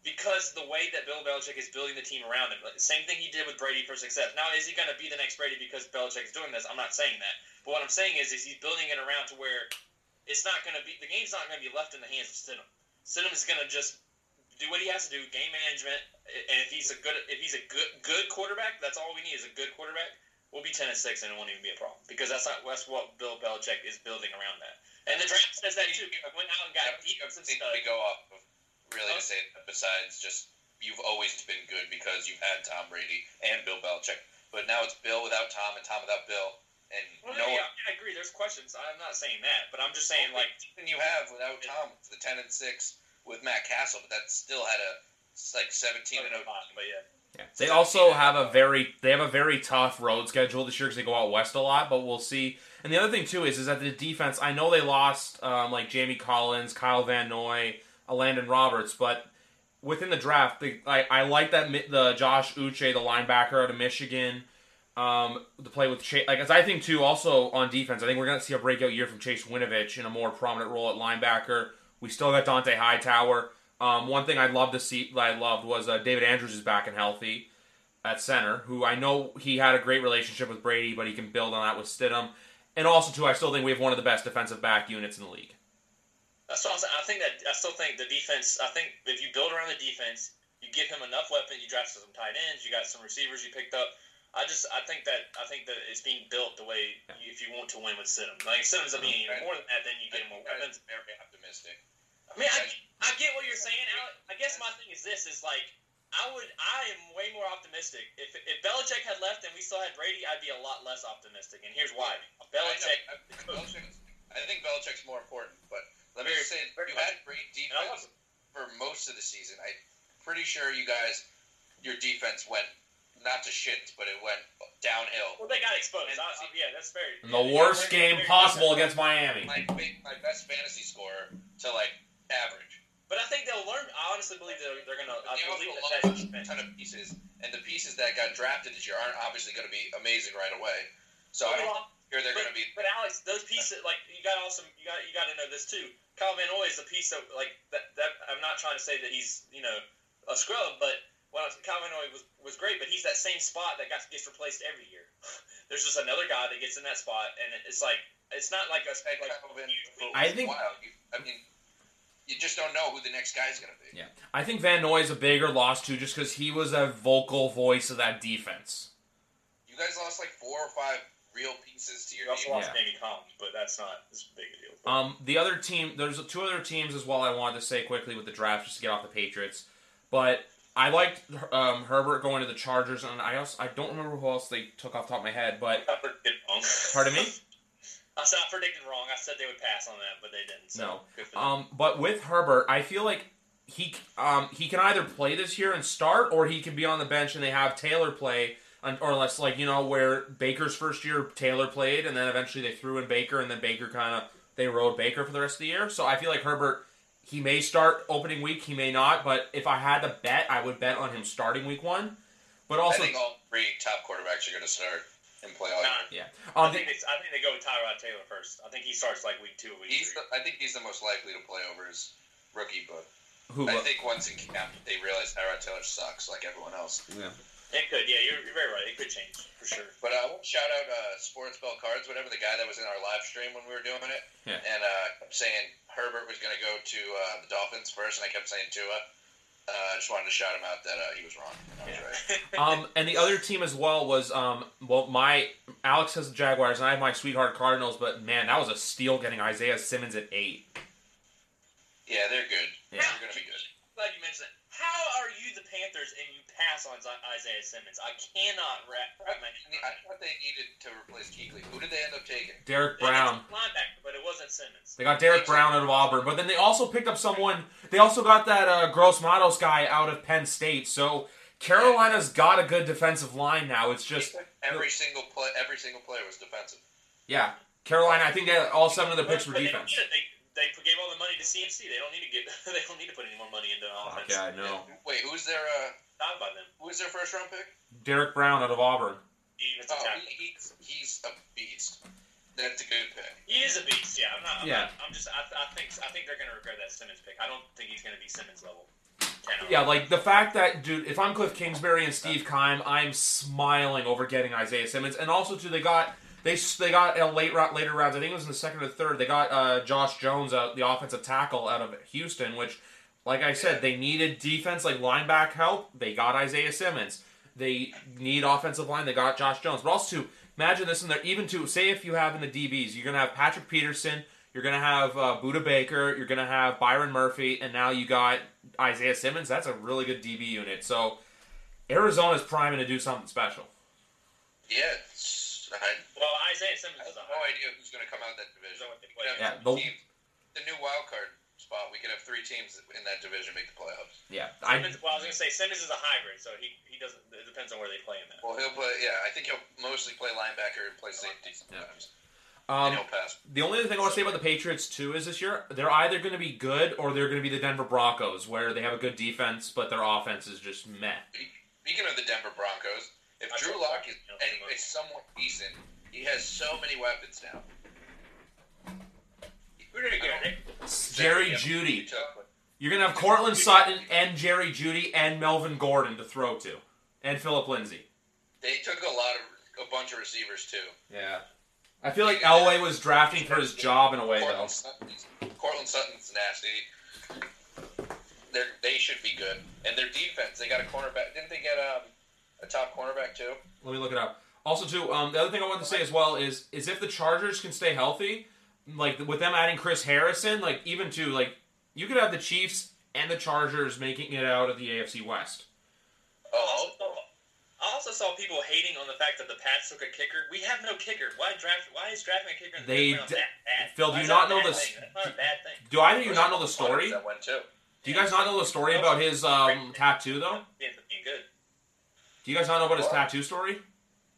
Speaker 3: because the way that Bill Belichick is building the team around him, like, same thing he did with Brady for success. Now, is he going to be the next Brady because Belichick is doing this? I'm not saying that, but what I'm saying is, is he's building it around to where it's not going to be the game's not going to be left in the hands of Stidham. Stidham is going to just do what he has to do, game management, and if he's a good if he's a good good quarterback, that's all we need is a good quarterback. We'll be ten and six, and it won't even be a problem because that's not that's what Bill Belichick is building around that. And the draft says that too. Went out and got
Speaker 2: I
Speaker 3: studs.
Speaker 2: we go off of really to say that besides just you've always been good because you've had Tom Brady and Bill Belichick. But now it's Bill without Tom and Tom without Bill. And
Speaker 3: Well,
Speaker 2: no
Speaker 3: yeah, I agree. There's questions. I'm not saying that, but I'm just saying like
Speaker 2: you have without Tom the ten and six with Matt Cassel, but that still had a like seventeen and oh.
Speaker 3: but yeah.
Speaker 1: Yeah. They also have a very they have a very tough road schedule this year because they go out west a lot. But we'll see. And the other thing too is is that the defense. I know they lost um, like Jamie Collins, Kyle Van Noy, uh, Landon Roberts, but within the draft, the, I I like that the Josh Uche, the linebacker out of Michigan. Um, to play with Chase, like as I think too. Also on defense, I think we're going to see a breakout year from Chase Winovich in a more prominent role at linebacker. We still got Dont'a Hightower. Um, one thing I'd love to see, that I loved, was uh, David Andrews is back and healthy at center. Who I know he had a great relationship with Brady, but he can build on that with Stidham. And also too, I still think we have one of the best defensive back units in the league.
Speaker 3: That's what I'm saying. I think that I still think the defense. I think if you build around the defense, you give him enough weapon. You draft some tight ends. You got some receivers you picked up. I just I think that I think that it's being built the way you, if you want to win with Stidham. Like Stidham's I mean
Speaker 2: Okay.
Speaker 3: more than that, then you get him more weapons.
Speaker 2: very optimistic.
Speaker 3: I mean, I, I get what you're saying. Alex. I guess my thing is this: is like I would, I am way more optimistic. If if Belichick had left and we still had Brady, I'd be a lot less optimistic. And here's why: Belichick.
Speaker 2: I, know, I, Belichick's- I think Belichick's more important, but let me
Speaker 3: Very-
Speaker 2: just say you had great
Speaker 3: And I love
Speaker 2: defense for most of the season. I'm pretty sure you guys, your defense went not to shit, but it went downhill.
Speaker 3: Well, they got exposed.
Speaker 2: And-
Speaker 3: I, I, yeah, that's very.
Speaker 1: And
Speaker 3: yeah,
Speaker 1: the worst game possible against Miami.
Speaker 2: My my best fantasy scorer to like average.
Speaker 3: But I think they'll learn. I honestly believe they're, they're gonna. I
Speaker 2: They also
Speaker 3: believe that
Speaker 2: lost
Speaker 3: that
Speaker 2: a ton of pieces, and the pieces that got drafted this year aren't obviously going to be amazing right away. So I don't hear they're going to be.
Speaker 3: but Alex, those pieces, like you got also, you got you got to know this too. Kyle Van Noy is a piece of like that. That I'm not trying to say that he's you know a scrub, but when I was, Kyle Van Noy was was great, but he's that same spot that got gets replaced every year. [LAUGHS] There's just another guy that gets in that spot, and it's like it's not like a
Speaker 2: Hey,
Speaker 3: like
Speaker 2: Calvin,
Speaker 3: huge
Speaker 2: for
Speaker 1: think-
Speaker 2: while, you- I mean, you just don't know who the next guy is going to be.
Speaker 1: Yeah, I think Van Noy is a bigger loss too, just because he was a vocal voice of that defense.
Speaker 2: You guys lost like four or five real pieces to your.
Speaker 3: You
Speaker 2: your
Speaker 3: also
Speaker 2: team.
Speaker 3: lost
Speaker 1: Yeah.
Speaker 3: Danny Collins, but that's not as big a deal.
Speaker 1: Um, the other team, there's two other teams as well. I wanted to say quickly with the draft, just to get off the Patriots, but I liked um, Herbert going to the Chargers, and I also I don't remember who else they took off the top of my head, but
Speaker 3: I predicted wrong.
Speaker 1: Pardon me?
Speaker 3: I said I predicted wrong. I said they would pass on that, but they didn't. So
Speaker 1: No.
Speaker 3: Good for.
Speaker 1: Um, but with Herbert, I feel like he um, he can either play this year and start, or he can be on the bench and they have Taylor play, un- or less like you know where Baker's first year Taylor played, and then eventually they threw in Baker, and then Baker kind of they rode Baker for the rest of the year. So I feel like Herbert. He may start opening week, he may not, but if I had to bet, I would bet on him starting week one. But
Speaker 2: I
Speaker 1: also,
Speaker 2: think all three top quarterbacks are going to start and play all
Speaker 3: Nah.
Speaker 2: year.
Speaker 1: yeah,
Speaker 3: I
Speaker 1: um,
Speaker 3: think they, I think they go with Tyrod Taylor first. I think he starts like week two, week
Speaker 2: He's
Speaker 3: three.
Speaker 2: the, I think he's the most likely to play over his rookie, but
Speaker 1: who?
Speaker 2: I think once in camp they realize Tyrod Taylor sucks like everyone else.
Speaker 1: yeah.
Speaker 3: It could, yeah, you're, you're very right. It could change for sure.
Speaker 2: But uh, I want to shout out uh, Sports Bell Cards, whatever the guy that was in our live stream when we were doing it,
Speaker 1: Yeah.
Speaker 2: and uh, kept saying Herbert was going to go to uh, the Dolphins first, and I kept saying Tua. Uh, I just wanted to shout him out that uh, he was wrong. I was right. [LAUGHS]
Speaker 1: um, and the other team as well was um, well, my Alex has the Jaguars and I have my sweetheart Cardinals, but man, that was a steal getting Isaiah Simmons at eight.
Speaker 2: Yeah, they're good.
Speaker 1: Yeah.
Speaker 2: They're going to be good.
Speaker 3: Glad you mentioned that. How are you the Panthers and you pass on Isaiah Simmons? I cannot wrap, wrap my head
Speaker 2: I thought they needed to replace Kuechly. Who did they end up taking?
Speaker 1: Derrick
Speaker 3: They got
Speaker 1: Brown.
Speaker 3: Linebacker, but it wasn't Simmons.
Speaker 1: They got Derrick Brown out of Auburn, but then they also picked up someone. They also got that uh, Gross Matos guy out of Penn State. So Carolina's got a good defensive line now. It's just
Speaker 2: every single play. Every single player was defensive.
Speaker 1: yeah, Carolina. I think they all seven of the picks were
Speaker 3: But
Speaker 1: defense.
Speaker 3: They, they gave all the money to CMC. They don't need to get. [LAUGHS] they don't need to put any more money into offense.
Speaker 1: Yeah, I know.
Speaker 2: Wait, who's their uh,
Speaker 3: Thought about them.
Speaker 2: who's their first round pick?
Speaker 1: Derrick Brown out of Auburn.
Speaker 3: Even
Speaker 2: Oh,
Speaker 3: tackle.
Speaker 2: he, he's he's a beast. That's a good pick.
Speaker 3: He is a beast. Yeah, I'm not. I'm,
Speaker 1: Yeah.
Speaker 3: not, I'm just. I, I think. I think they're gonna regret that Simmons pick. I don't think he's gonna be Simmons level.
Speaker 1: Yeah, like the fact that, dude, if I'm Cliff Kingsbury and Steve Keim, I'm smiling over getting Isaiah Simmons, and also too, they got they they got a late later rounds. I think it was in the second or third. They got uh, Josh Jones, uh, the offensive tackle out of Houston, which, like I said, they needed defense, like lineback help. They got Isaiah Simmons. They need offensive line. They got Josh Jones, but also too, imagine this in there. Even to say if you have in the DBs, you're gonna have Patrick Peterson. You're gonna have uh, Budda Baker. You're gonna have Byron Murphy, and now you got Isaiah Simmons. That's a really good DB unit. So Arizona's priming to do something special.
Speaker 2: Yeah, I
Speaker 3: Well, Isaiah Simmons
Speaker 2: I
Speaker 3: is
Speaker 2: have
Speaker 3: a
Speaker 2: no idea who's going to come out of that division.
Speaker 3: Is that what they
Speaker 2: We could
Speaker 3: play?
Speaker 2: have
Speaker 1: Yeah, the-
Speaker 2: teams- the new wild card spot. We could have three teams in that division make the playoffs.
Speaker 1: Yeah, I
Speaker 3: Simmons, well, I was gonna say Simmons is a hybrid, so he, he doesn't. It depends on where they play him at.
Speaker 2: Well, he'll play. Yeah, I think he'll mostly play linebacker and play safety sometimes.
Speaker 1: um,
Speaker 2: he'll pass.
Speaker 1: the only other thing I want to say about the Patriots too is this year they're either going to be good or they're going to be the Denver Broncos, where they have a good defense but their offense is just meh.
Speaker 2: Speaking of the Denver Broncos, if
Speaker 3: I
Speaker 2: Drew
Speaker 3: saw
Speaker 2: Lock
Speaker 3: that,
Speaker 2: is,
Speaker 3: you know,
Speaker 2: any, is somewhat decent, he has so many weapons now.
Speaker 3: We're gonna get it.
Speaker 1: Jerry
Speaker 2: Yeah,
Speaker 1: Judy. You're going to have Courtland Sutton and Jerry Jeudy and Melvin Gordon to throw to, and Philip Lindsay.
Speaker 2: They took a lot of a bunch of receivers too.
Speaker 1: Yeah. I feel like Elway was drafting for his job in a way, though.
Speaker 2: Courtland Sutton's, Courtland Sutton's nasty. They're, they should be good, and their defense. They got a cornerback. Didn't they get um, a top cornerback too?
Speaker 1: Let me look it up. Also, too, um, the other thing I wanted to say as well is is if the Chargers can stay healthy, like with them adding Chris Harrison, like even to like you could have the Chiefs and the Chargers making it out of the AFC West.
Speaker 2: Oh,
Speaker 3: I also saw people hating on the fact that the Pats took a kicker. We have no kicker. Why draft? Why is drafting a kicker in the
Speaker 1: They d-
Speaker 3: bad?
Speaker 1: Phil, do you not know this-?
Speaker 3: Not a bad thing.
Speaker 1: Do either of you not know the story?
Speaker 2: That went too.
Speaker 1: Do you guys not know the story about his um, tattoo though?
Speaker 3: He ends being good.
Speaker 1: Do you guys not know about his tattoo story?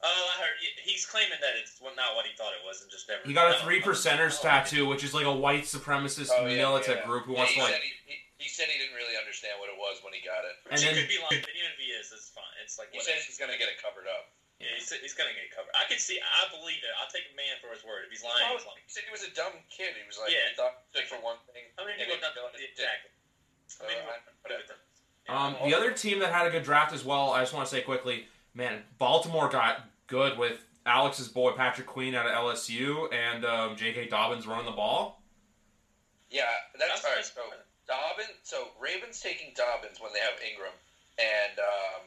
Speaker 3: Oh, I heard he's claiming that it's well, not what he thought it was, and just never.
Speaker 1: He got a three percenters
Speaker 3: oh,
Speaker 1: tattoo, which is like a white supremacist
Speaker 2: Oh, yeah,
Speaker 1: militant
Speaker 2: yeah.
Speaker 1: group who
Speaker 2: Yeah,
Speaker 1: wants
Speaker 2: he
Speaker 1: to like.
Speaker 2: Said he, he, he said he didn't really understand what it was when he got it.
Speaker 1: And
Speaker 3: he
Speaker 1: then-
Speaker 3: could be lying, but even if he is, it's fine. It's like
Speaker 2: He says he's gonna get it covered up.
Speaker 3: Yeah, he's, he's gonna get covered. I could see. I believe it. I'll take a man for his word. If he's lying, he's lying.
Speaker 2: He said he was a dumb kid. He was like,
Speaker 3: Yeah.
Speaker 2: he thought he stood for one thing.
Speaker 3: How many
Speaker 2: and
Speaker 3: people
Speaker 2: he
Speaker 3: have done
Speaker 2: did
Speaker 3: exactly?
Speaker 2: So,
Speaker 3: I mean, whatever.
Speaker 1: Um, the other team that had a good draft as well, I just want to say quickly, man, Baltimore got good with Alex's boy Patrick Queen out of LSU and um, J.K. Dobbins running the ball.
Speaker 2: Yeah, that's,
Speaker 3: That's
Speaker 2: all right. So Dobbin. So Ravens taking Dobbins when they have Ingram, and um,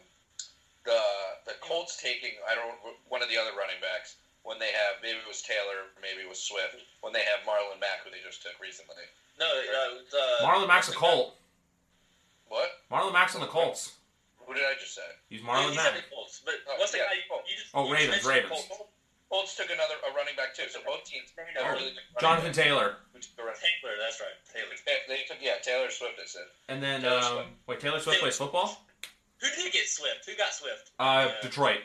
Speaker 2: the the Colts taking I don't one of the other running backs when they have maybe it was Taylor, maybe it was Swift when they have Marlon Mack who they just took recently.
Speaker 3: No, uh, the,
Speaker 1: Marlon Mack's a Colt.
Speaker 2: What?
Speaker 1: Marlon Mack's on the Colts.
Speaker 2: Who did I just say?
Speaker 1: He's
Speaker 3: yeah,
Speaker 1: Marlon
Speaker 3: he's on
Speaker 1: Mack.
Speaker 3: the Colts, but
Speaker 2: Oh,
Speaker 3: what's the
Speaker 2: yeah.
Speaker 3: guy you, you just?
Speaker 1: Oh,
Speaker 3: you
Speaker 1: Ravens,
Speaker 3: mentioned
Speaker 1: Ravens.
Speaker 3: Colts.
Speaker 2: Colts took another a running back too. So both teams have
Speaker 3: Oh,
Speaker 2: really good
Speaker 1: Jonathan
Speaker 2: backs.
Speaker 1: Taylor.
Speaker 2: Who took the running-
Speaker 3: Taylor, that's right, Taylor.
Speaker 2: They took yeah Taylor Swift. I said.
Speaker 1: And then,
Speaker 2: Taylor
Speaker 1: um,
Speaker 2: Swift.
Speaker 1: wait, Taylor Swift plays football?
Speaker 3: Who did get Swift? Who got Swift?
Speaker 1: Uh,
Speaker 3: Yeah.
Speaker 1: Detroit.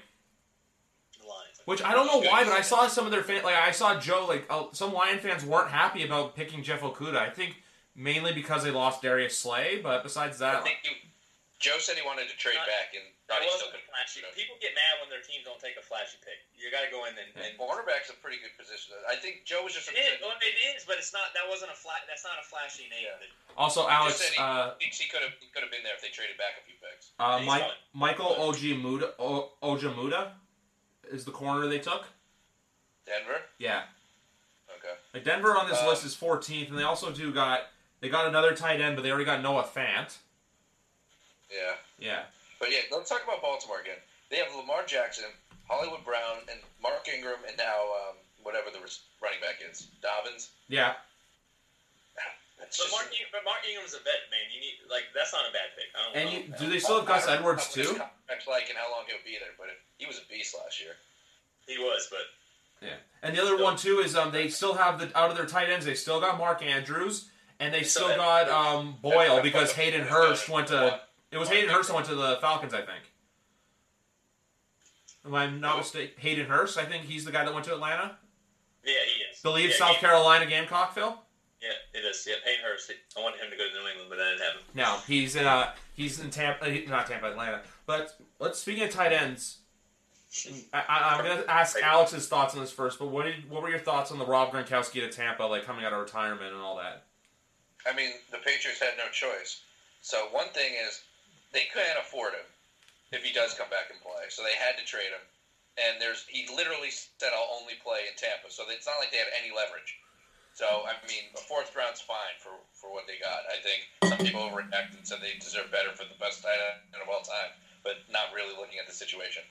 Speaker 3: The Lions.
Speaker 1: Which I don't know why, but I saw some of their fan, like I saw Joe, like uh, some Lion fans weren't happy about picking Jeff Okudah. I think mainly because they lost Darius Slay, but besides
Speaker 2: I
Speaker 1: that,
Speaker 2: think he, Joe said he wanted to trade
Speaker 3: Uh,
Speaker 2: back and
Speaker 3: That
Speaker 2: thought he still
Speaker 3: wasn't
Speaker 2: could.
Speaker 3: flashy. People get mad when their teams don't take a flashy pick. You got to go in and. and
Speaker 2: Cornerback's a pretty good position. I think Joe was just.
Speaker 3: it is, well, it is, but it's not. That wasn't a flat. That's not a flashy name.
Speaker 2: Yeah.
Speaker 3: that-
Speaker 1: also Alex,
Speaker 2: Just he,
Speaker 1: uh,
Speaker 2: thinks he could have could have been there if they traded back a few picks.
Speaker 1: uh, Mike,
Speaker 3: fine.
Speaker 1: Michael Ojimuda, o, Ojamuda is the corner they took.
Speaker 2: Denver.
Speaker 1: Yeah,
Speaker 2: Okay.
Speaker 1: like Denver on this
Speaker 2: Uh,
Speaker 1: list is 14th, and they also do got they got another tight end, but they already got Noah Fant.
Speaker 2: Yeah.
Speaker 1: Yeah,
Speaker 2: But yeah, let's talk about Baltimore again. They have Lamar Jackson, Hollywood Brown, and Mark Ingram, and now um, whatever the running back is, Dobbins.
Speaker 1: yeah.
Speaker 2: That's
Speaker 3: But
Speaker 2: just-
Speaker 3: Mark, Ing- but Mark Ingram's a vet, man. You need like that's not a bad pick. I don't
Speaker 1: And
Speaker 3: know.
Speaker 1: you, do they still have Gus
Speaker 2: I
Speaker 1: Edwards
Speaker 2: what his
Speaker 1: too?
Speaker 2: contract's like and how long he'll be there, but he was a beast last year.
Speaker 3: he was, but
Speaker 1: Yeah. And the other one too is um they still have the out of their tight ends they still got Mark Andrews and they still got um Boyle because Hayden Hurst went to it was Hayden Hurst that went to the Falcons I think. Am I not mistaken? Hayden Hurst, I think he's the guy that went to Atlanta.
Speaker 3: yeah, he is.
Speaker 1: Believe
Speaker 3: yeah,
Speaker 1: South Carolina Gamecock, Phil.
Speaker 3: Yeah, it is. Yeah, Payne Hurst. I wanted him to go to New England, but that didn't happen.
Speaker 1: No, he's in uh he's in Tampa, uh, not Tampa, Atlanta. But let's speaking of tight ends. I, I, I'm gonna ask Alex's thoughts on this first. But what did what were your thoughts on the Rob Gronkowski to Tampa, like coming out of retirement and all that?
Speaker 2: I mean, the Patriots had no choice. So one thing is, they can't afford him if he does come back and play. So they had to trade him. And there's he literally said, "I'll only play in Tampa." So it's not like they had any leverage. So I mean, a fourth round's fine for for what they got. I think some people overreacted and said they deserve better for the best tight end of all time, but not really looking at the situation.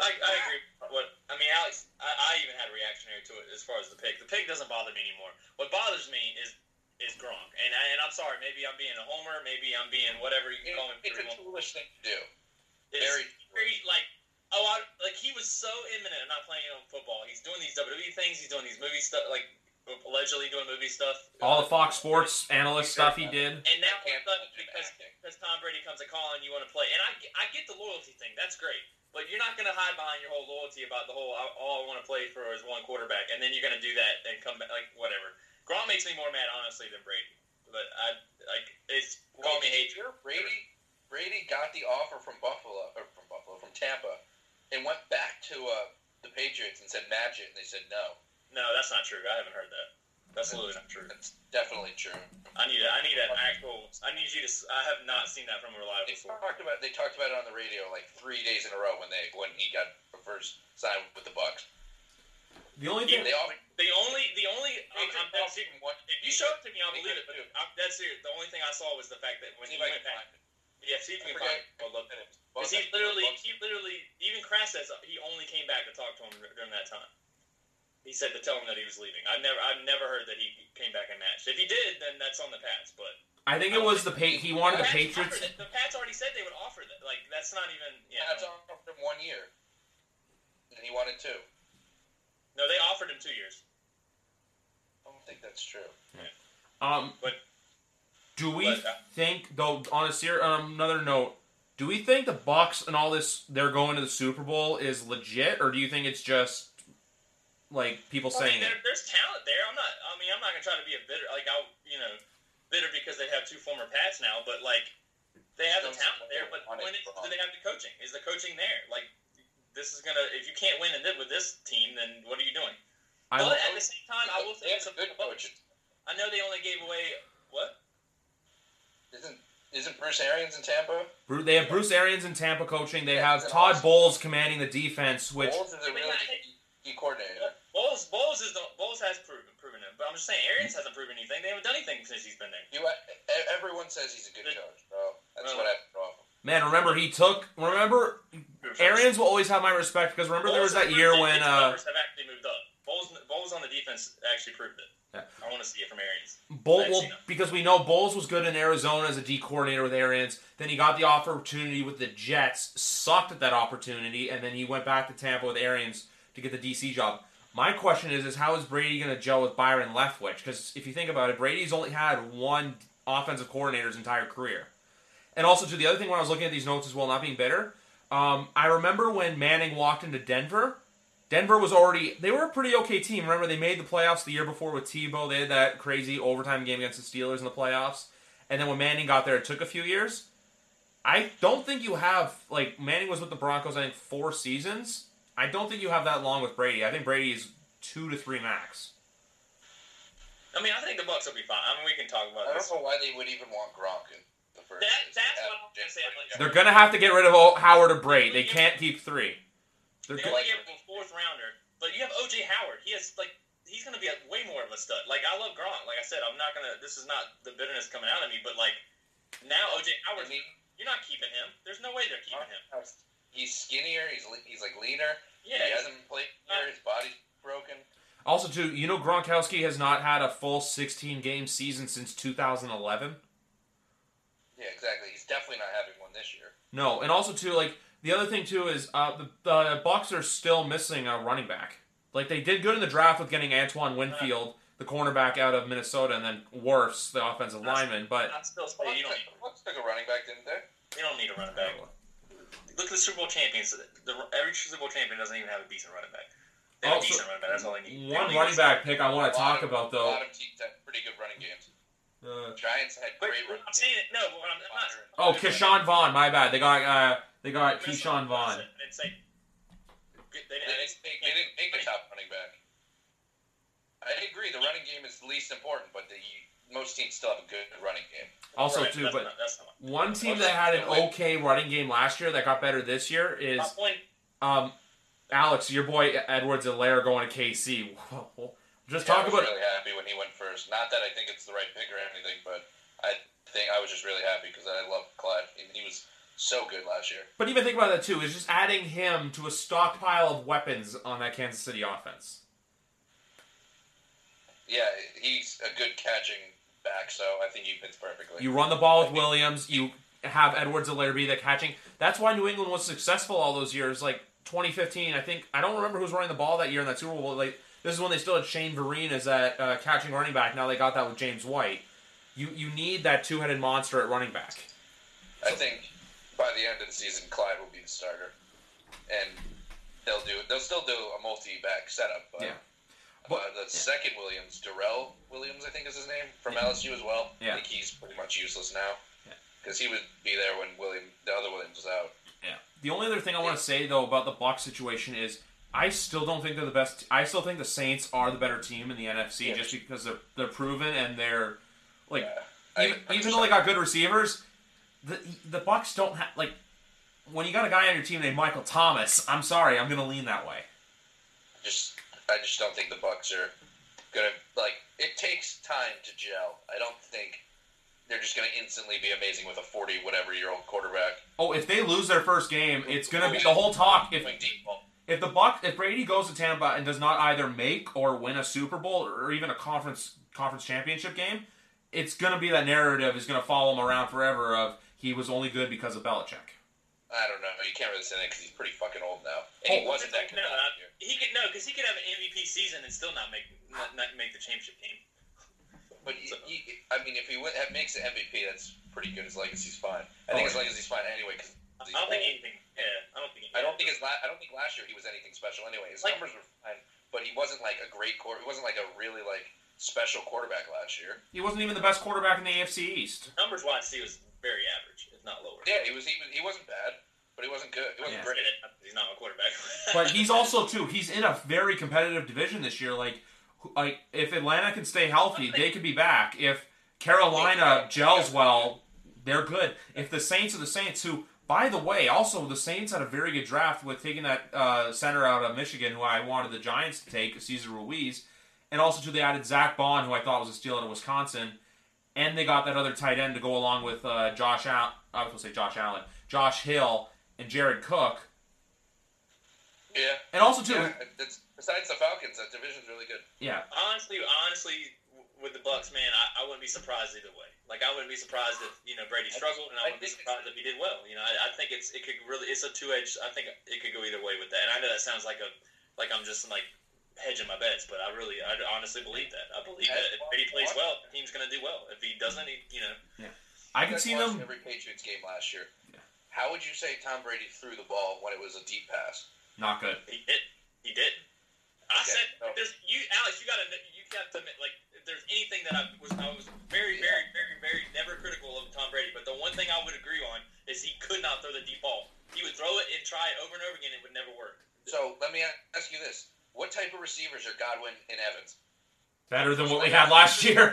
Speaker 3: I, I agree. What I mean, Alex, I, I even had a reactionary to it as far as the pick. The pick doesn't bother me anymore. What bothers me is is Gronk, and I, and I'm sorry, maybe I'm being a homer, maybe I'm being whatever you can call me.
Speaker 2: It's a
Speaker 3: whatever you want.
Speaker 2: foolish thing to do.
Speaker 3: It's
Speaker 2: very-
Speaker 3: very like oh, I, like he was so imminent of not playing on football. He's doing these WWE things. He's doing these movie stuff, like allegedly doing movie stuff.
Speaker 1: All the Fox Sports analyst stuff he did.
Speaker 3: And now
Speaker 2: Can't
Speaker 3: all of a sudden,
Speaker 2: imagine
Speaker 3: because because Tom Brady comes a call and you want to play, and I, get- I get the loyalty thing. That's great, but you're not going to hide behind your whole loyalty about the whole all I want to play for is one quarterback, and then you're going to do that and come back like whatever. Gronk makes me more mad honestly than Brady, but I like it's call me hate.
Speaker 2: Sure, Brady Brady got the offer from Buffalo or from Buffalo from Tampa, and went back to uh, the Patriots and said match it, and they said no.
Speaker 3: No, that's not true. I haven't heard that. That's absolutely not true.
Speaker 2: That's definitely true.
Speaker 3: I need I need an actual. I need you to. I have not seen that from a reliable
Speaker 2: They
Speaker 3: source.
Speaker 2: talked about they talked about it on the radio like three days in a row when they when he got first signed with the Bucs.
Speaker 1: The only thing
Speaker 2: They all
Speaker 3: The only the only I'm, I'm,
Speaker 2: they
Speaker 3: I'm. If you show it to me, I'll believe it. But I'm dead serious. The only thing I saw was the fact that when he
Speaker 2: if I
Speaker 3: went back, yeah, see if
Speaker 2: I
Speaker 3: you can find. it. Look at it. Because he literally, he literally, even Kraft says he only came back to talk to him during that time. He said to tell him that he was leaving. I've never, I've never heard that he came back and matched. If he did, then that's on the Pats. But
Speaker 1: I think it was the pa- he wanted the
Speaker 3: Pats
Speaker 1: Patriots.
Speaker 3: The Pats already said they would offer that. Like that's not even. Yeah.
Speaker 2: That's on him one year, and he wanted two.
Speaker 3: No, they offered him two years.
Speaker 2: I don't think that's true.
Speaker 1: Um,
Speaker 3: But-
Speaker 1: do we
Speaker 3: but, uh,
Speaker 1: think though? On a ser- um, another note, do we think the Bucs and all this they're going to the Super Bowl is legit, or do you think it's just like people
Speaker 3: I mean,
Speaker 1: saying it?
Speaker 3: there, there's talent there. I'm not. I mean, I'm not gonna try to be a bitter. Like I, you know, bitter because they have two former Pats now. But like, they have the talent there. But when it, do they have the coaching? Is the coaching there? Like, this is gonna. If you can't win and live with this team, then what are you doing?
Speaker 1: I,
Speaker 3: but at the same time, I will say
Speaker 2: have
Speaker 3: some
Speaker 2: good coaches.
Speaker 3: I know they only gave away what?
Speaker 2: Isn't isn't Bruce Arians in Tampa?
Speaker 1: Bru- they have Bruce Arians in Tampa coaching. They
Speaker 2: Yeah,
Speaker 1: have Todd
Speaker 2: awesome-
Speaker 1: Bowles commanding the defense, which
Speaker 2: Bowles is a really good key coordinator.
Speaker 3: Bowles, Bowles is the Bowles has proven proven it. But I'm just saying, Arians hasn't proven anything. They haven't done anything since he's been there.
Speaker 2: You everyone says he's a good coach, bro. That's
Speaker 3: Well-
Speaker 2: what I have to go off of.
Speaker 1: Man, remember he took. Remember, Arians will always have my respect because remember there was that year when. uh
Speaker 3: have actually moved up. Bowles, Bowles on the defense actually proved it.
Speaker 1: Yeah.
Speaker 3: I want to see it from Arians. I've
Speaker 1: well, because we know Bowles was good in Arizona as a D coordinator with Arians. Then he got the opportunity with the Jets, sucked at that opportunity, and then he went back to Tampa with Arians to get the DC job. My question is, is how is Brady going to gel with Byron Leftwich? Because if you think about it, Brady's only had one offensive coordinator's entire career. And also, to the other thing, when I was looking at these notes as well, not being bitter, um, I remember when Manning walked into Denver. Denver was already they were a pretty okay team. Remember they made the playoffs the year before with Tebow. They had that crazy overtime game against the Steelers in the playoffs. And then when Manning got there, it took a few years. I don't think you have like Manning was with the Broncos. I think four seasons. I don't think you have that long with Brady. I think Brady is two to three max.
Speaker 3: I mean, I think the Bucs will be fine. I mean, we can talk about this.
Speaker 2: I don't know why they would even want Gronk in.
Speaker 3: That- that's what I'm gonna say. I'm like,
Speaker 1: they're gonna have to get rid of O- Howard or Brate. They can't keep three. They're
Speaker 3: They
Speaker 1: go-
Speaker 3: only gave him a fourth rounder, but you have OJ Howard. He has like he's gonna be a, way more of a stud. Like I love Gronk. Like I said, I'm not gonna. This is not the bitterness coming out of me, but like now OJ Howard,
Speaker 2: I mean,
Speaker 3: you're not keeping him. There's no way they're keeping him.
Speaker 2: He's skinnier. He's he's like leaner.
Speaker 3: Yeah,
Speaker 2: he hasn't played here. His body's broken.
Speaker 1: Also, too, you know Gronkowski has not had a full 16 game season since 2011.
Speaker 2: Yeah, exactly. He's definitely not having one this year.
Speaker 1: No, and also too, like the other thing too is uh, the the Bucs are still missing a running back. Like they did good in the draft with getting Antoine Winfield, the cornerback out of Minnesota, and then Wirfs, the offensive lineman. But
Speaker 3: I still say
Speaker 2: Bucs
Speaker 3: you don't
Speaker 2: took,
Speaker 3: need,
Speaker 2: Bucs took a running back, didn't they?
Speaker 3: you don't need a running back. Look at the Super Bowl champions. The, every Super Bowl champion doesn't even have a decent running back. They have
Speaker 1: Also,
Speaker 3: a decent running back. That's all they need.
Speaker 1: One
Speaker 3: don't
Speaker 1: running back pick I want to talk
Speaker 2: of-
Speaker 1: about
Speaker 2: A
Speaker 1: though.
Speaker 2: lot of teams had pretty good running games.
Speaker 1: Uh,
Speaker 2: Giants had
Speaker 3: But
Speaker 2: great running
Speaker 3: I'm
Speaker 2: games.
Speaker 3: saying it. No, but I'm, I'm not.
Speaker 1: oh, Ke'Shawn Vaughn. My bad. They got uh, they got Ke'Shawn Vaughn.
Speaker 3: I didn't. They
Speaker 2: They
Speaker 3: didn't,
Speaker 2: didn't, they didn't make a top running back. I agree. The running game is the least important, but the most teams still have a good running game.
Speaker 1: Also
Speaker 3: Right,
Speaker 1: too, but
Speaker 3: not, not.
Speaker 1: one team that had an okay running game last year that got better this year is um, Alex, your boy Edwards-Helaire going to KC. [LAUGHS] Just
Speaker 2: Yeah,
Speaker 1: talk
Speaker 2: I was
Speaker 1: about
Speaker 2: really happy when he went first. Not that I think it's the right pick or anything, but I think I was just really happy because I love Clyde. And he was so good last year.
Speaker 1: But even think about that too. Is just adding him to a stockpile of weapons on that Kansas City offense.
Speaker 2: Yeah, he's a good catching back, so I think he fits perfectly.
Speaker 1: You run the ball with Williams. You have Edwards-Helaire be the catching. That's why New England was successful all those years. Like 2015, I think I don't remember who was running the ball that year in that Super Bowl. Like this is when they still had Shane Vereen as that uh, catching running back. Now they got that with James White. You you need that two headed monster at running back.
Speaker 2: I think by the end of the season, Clyde will be the starter, and they'll do they'll still do a multi-back setup. But,
Speaker 1: Yeah.
Speaker 2: uh, the second Williams, Darrell Williams, I think is his name, from LSU as well.
Speaker 1: Yeah.
Speaker 2: I think he's pretty much useless now
Speaker 1: Yeah.
Speaker 2: because he would be there when William, the other Williams, was out.
Speaker 1: Yeah. The only other thing I want to say though about the Bucs situation is I still don't think they're the best. I still think the Saints are the better team in the NFC
Speaker 2: Yeah.
Speaker 1: just because they're they're proven and they're like
Speaker 2: Yeah.
Speaker 1: Even, even though they got good receivers, the the Bucs don't have like when you got a guy on your team named Michael Thomas. I'm sorry, I'm gonna lean that way.
Speaker 2: just I just don't think the Bucs are gonna like. It takes time to gel. I don't think they're just gonna instantly be amazing with a forty whatever year old quarterback.
Speaker 1: Oh, if they lose their first game, it's gonna be the whole talk. If
Speaker 2: Going.
Speaker 1: If the Buck if Brady goes to Tampa and does not either make or win a Super Bowl or even a conference conference championship game, it's gonna be that narrative is gonna follow him around forever of he was only good because of Belichick.
Speaker 2: I don't know. You can't really say that because he's pretty fucking old now, and he
Speaker 1: Oh,
Speaker 2: wasn't that good
Speaker 3: No,
Speaker 2: last uh, year.
Speaker 3: He could no, because he could have an MVP season and still not make not, not make the championship game.
Speaker 2: But he, he, I mean, if he win, makes the MVP, that's pretty good. His legacy's fine. I think
Speaker 1: Oh,
Speaker 2: his legacy's fine anyway. Cause
Speaker 3: I don't think anything. Yeah, I don't think.
Speaker 2: I don't think his la- I don't think last year he was anything special anyway. His
Speaker 3: Like-
Speaker 2: numbers were fine, but he wasn't like a great quarter. He wasn't like a really like special quarterback last year.
Speaker 1: He wasn't even the best quarterback in the AFC East.
Speaker 3: numbers wise, he was very average, if not lower.
Speaker 2: Yeah, he was. He was. He wasn't bad, but he wasn't good. He wasn't
Speaker 1: Yeah.
Speaker 2: great.
Speaker 3: He's not a quarterback. [LAUGHS]
Speaker 1: But he's also too. He's in a very competitive division this year. Like, like if Atlanta can stay healthy, they could be back. If Carolina gels well, they're good. If the Saints are the Saints, who, by the way, also the Saints had a very good draft with taking that uh, center out of Michigan, who I wanted the Giants to take, Cesar Ruiz, and also too they added Zack Baun, who I thought was a steal out of Wisconsin.
Speaker 4: and they got that other tight end to go along with uh, Josh Allen. I was going to say Josh Allen, Josh Hill, and Jared Cook.
Speaker 2: Yeah.
Speaker 4: And also too,
Speaker 2: yeah it's, besides the Falcons, that division's really good.
Speaker 4: yeah,
Speaker 3: Honestly, honestly, with the Bucs, man, I, I wouldn't be surprised either way. Like I wouldn't be surprised if you know Brady struggled, and I
Speaker 2: I
Speaker 3: wouldn't be surprised if he did well. You know, I, I think it's it could really it's a two edged. I think it could go either way with that. And I know that sounds like a like I'm just like hedging my bets, but I really I honestly believe that. I believe that if Brady plays well, the team's going to do well. If he doesn't, he, you know,
Speaker 4: Yeah,
Speaker 2: I
Speaker 4: can see
Speaker 2: watched
Speaker 4: them.
Speaker 2: every Patriots game last year.
Speaker 4: Yeah.
Speaker 2: How would you say Tom Brady threw the ball when it was a deep pass?
Speaker 4: Not good.
Speaker 3: he did. He did. I
Speaker 2: Okay,
Speaker 3: said,
Speaker 2: so-
Speaker 3: there's you, Alex. You got to you got to admit, like if there's anything that I was I was very very very very never critical of Tom Brady, but the one thing I would agree on is he could not throw the deep ball. He would throw it and try it over and over again. It would never work.
Speaker 2: So let me ask you this: What type of receivers are Godwin and Evans?
Speaker 4: Better than what we had last year.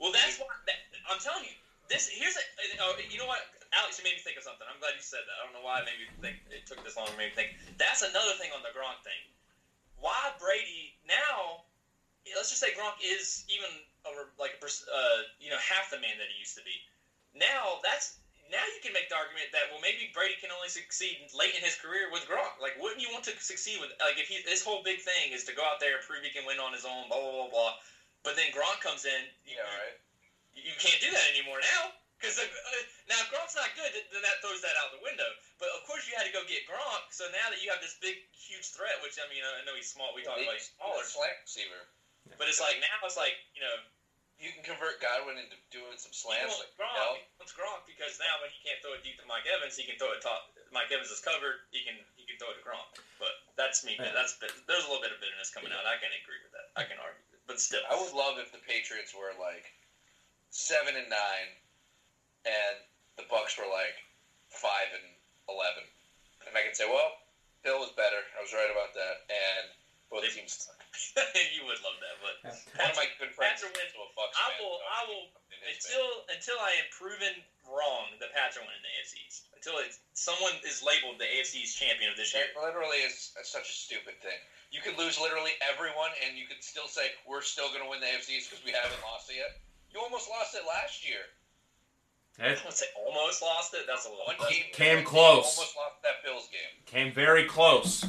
Speaker 3: Well, that's why that, I'm telling you. This here's a oh, you know what, Alex, you made me think of something. I'm glad you said that. I don't know why it made me think it took this long to make me think. That's another thing on the Gronk thing. Why Brady now? Let's just say Gronk is even a, like uh, you know half the man that he used to be. Now that's now you can make the argument that well maybe Brady can only succeed late in his career with Gronk. Like wouldn't you want to succeed with like if he his whole big thing is to go out there and prove he can win on his own, blah blah blah. blah. But then Gronk comes in, you,
Speaker 2: Yeah, right.
Speaker 3: you can't do that anymore now. Because uh, now if Gronk's not good, then that throws that out the window. But of course you had to go get Gronk. So now that you have this big, huge threat, which I mean I know he's small. We talk about he's smaller,
Speaker 2: slant receiver.
Speaker 3: but it's like now it's like you know
Speaker 2: You can convert Godwin into doing some
Speaker 3: he
Speaker 2: slants.
Speaker 3: wants
Speaker 2: Like,
Speaker 3: Gronk.
Speaker 2: no.
Speaker 3: He wants Gronk because now when he can't throw it deep to Mike Evans, he can throw it top. Mike Evans is covered. He can he can throw it to Gronk. But that's me.
Speaker 4: Yeah.
Speaker 3: That's there's a little bit of bitterness coming out. I can agree with that. I can argue, but still.
Speaker 2: I would love if the Patriots were like seven and nine, and the Bucs were like five and eleven, and I could say, well, Bill was better. I was right about that, and both
Speaker 3: They-
Speaker 2: teams. suck. [LAUGHS]
Speaker 3: you would love that, but
Speaker 2: One of my good friends
Speaker 3: Pats are
Speaker 2: is
Speaker 3: win-
Speaker 2: also a Bucs
Speaker 3: I will-
Speaker 2: so
Speaker 3: I will-
Speaker 2: in his
Speaker 3: until until I am proven wrong, the Pats are winning the AFC East. Until it's, someone is labeled the AFC East champion of this year.
Speaker 2: That literally is such a stupid thing. You could lose literally everyone, and you could still say we're still going to win the AFC East because we haven't lost it yet. You almost lost it last year.
Speaker 3: I
Speaker 4: It
Speaker 3: would say almost lost it. That's a little.
Speaker 2: One game
Speaker 4: Came close.
Speaker 2: Almost lost that Bills game.
Speaker 4: came very close.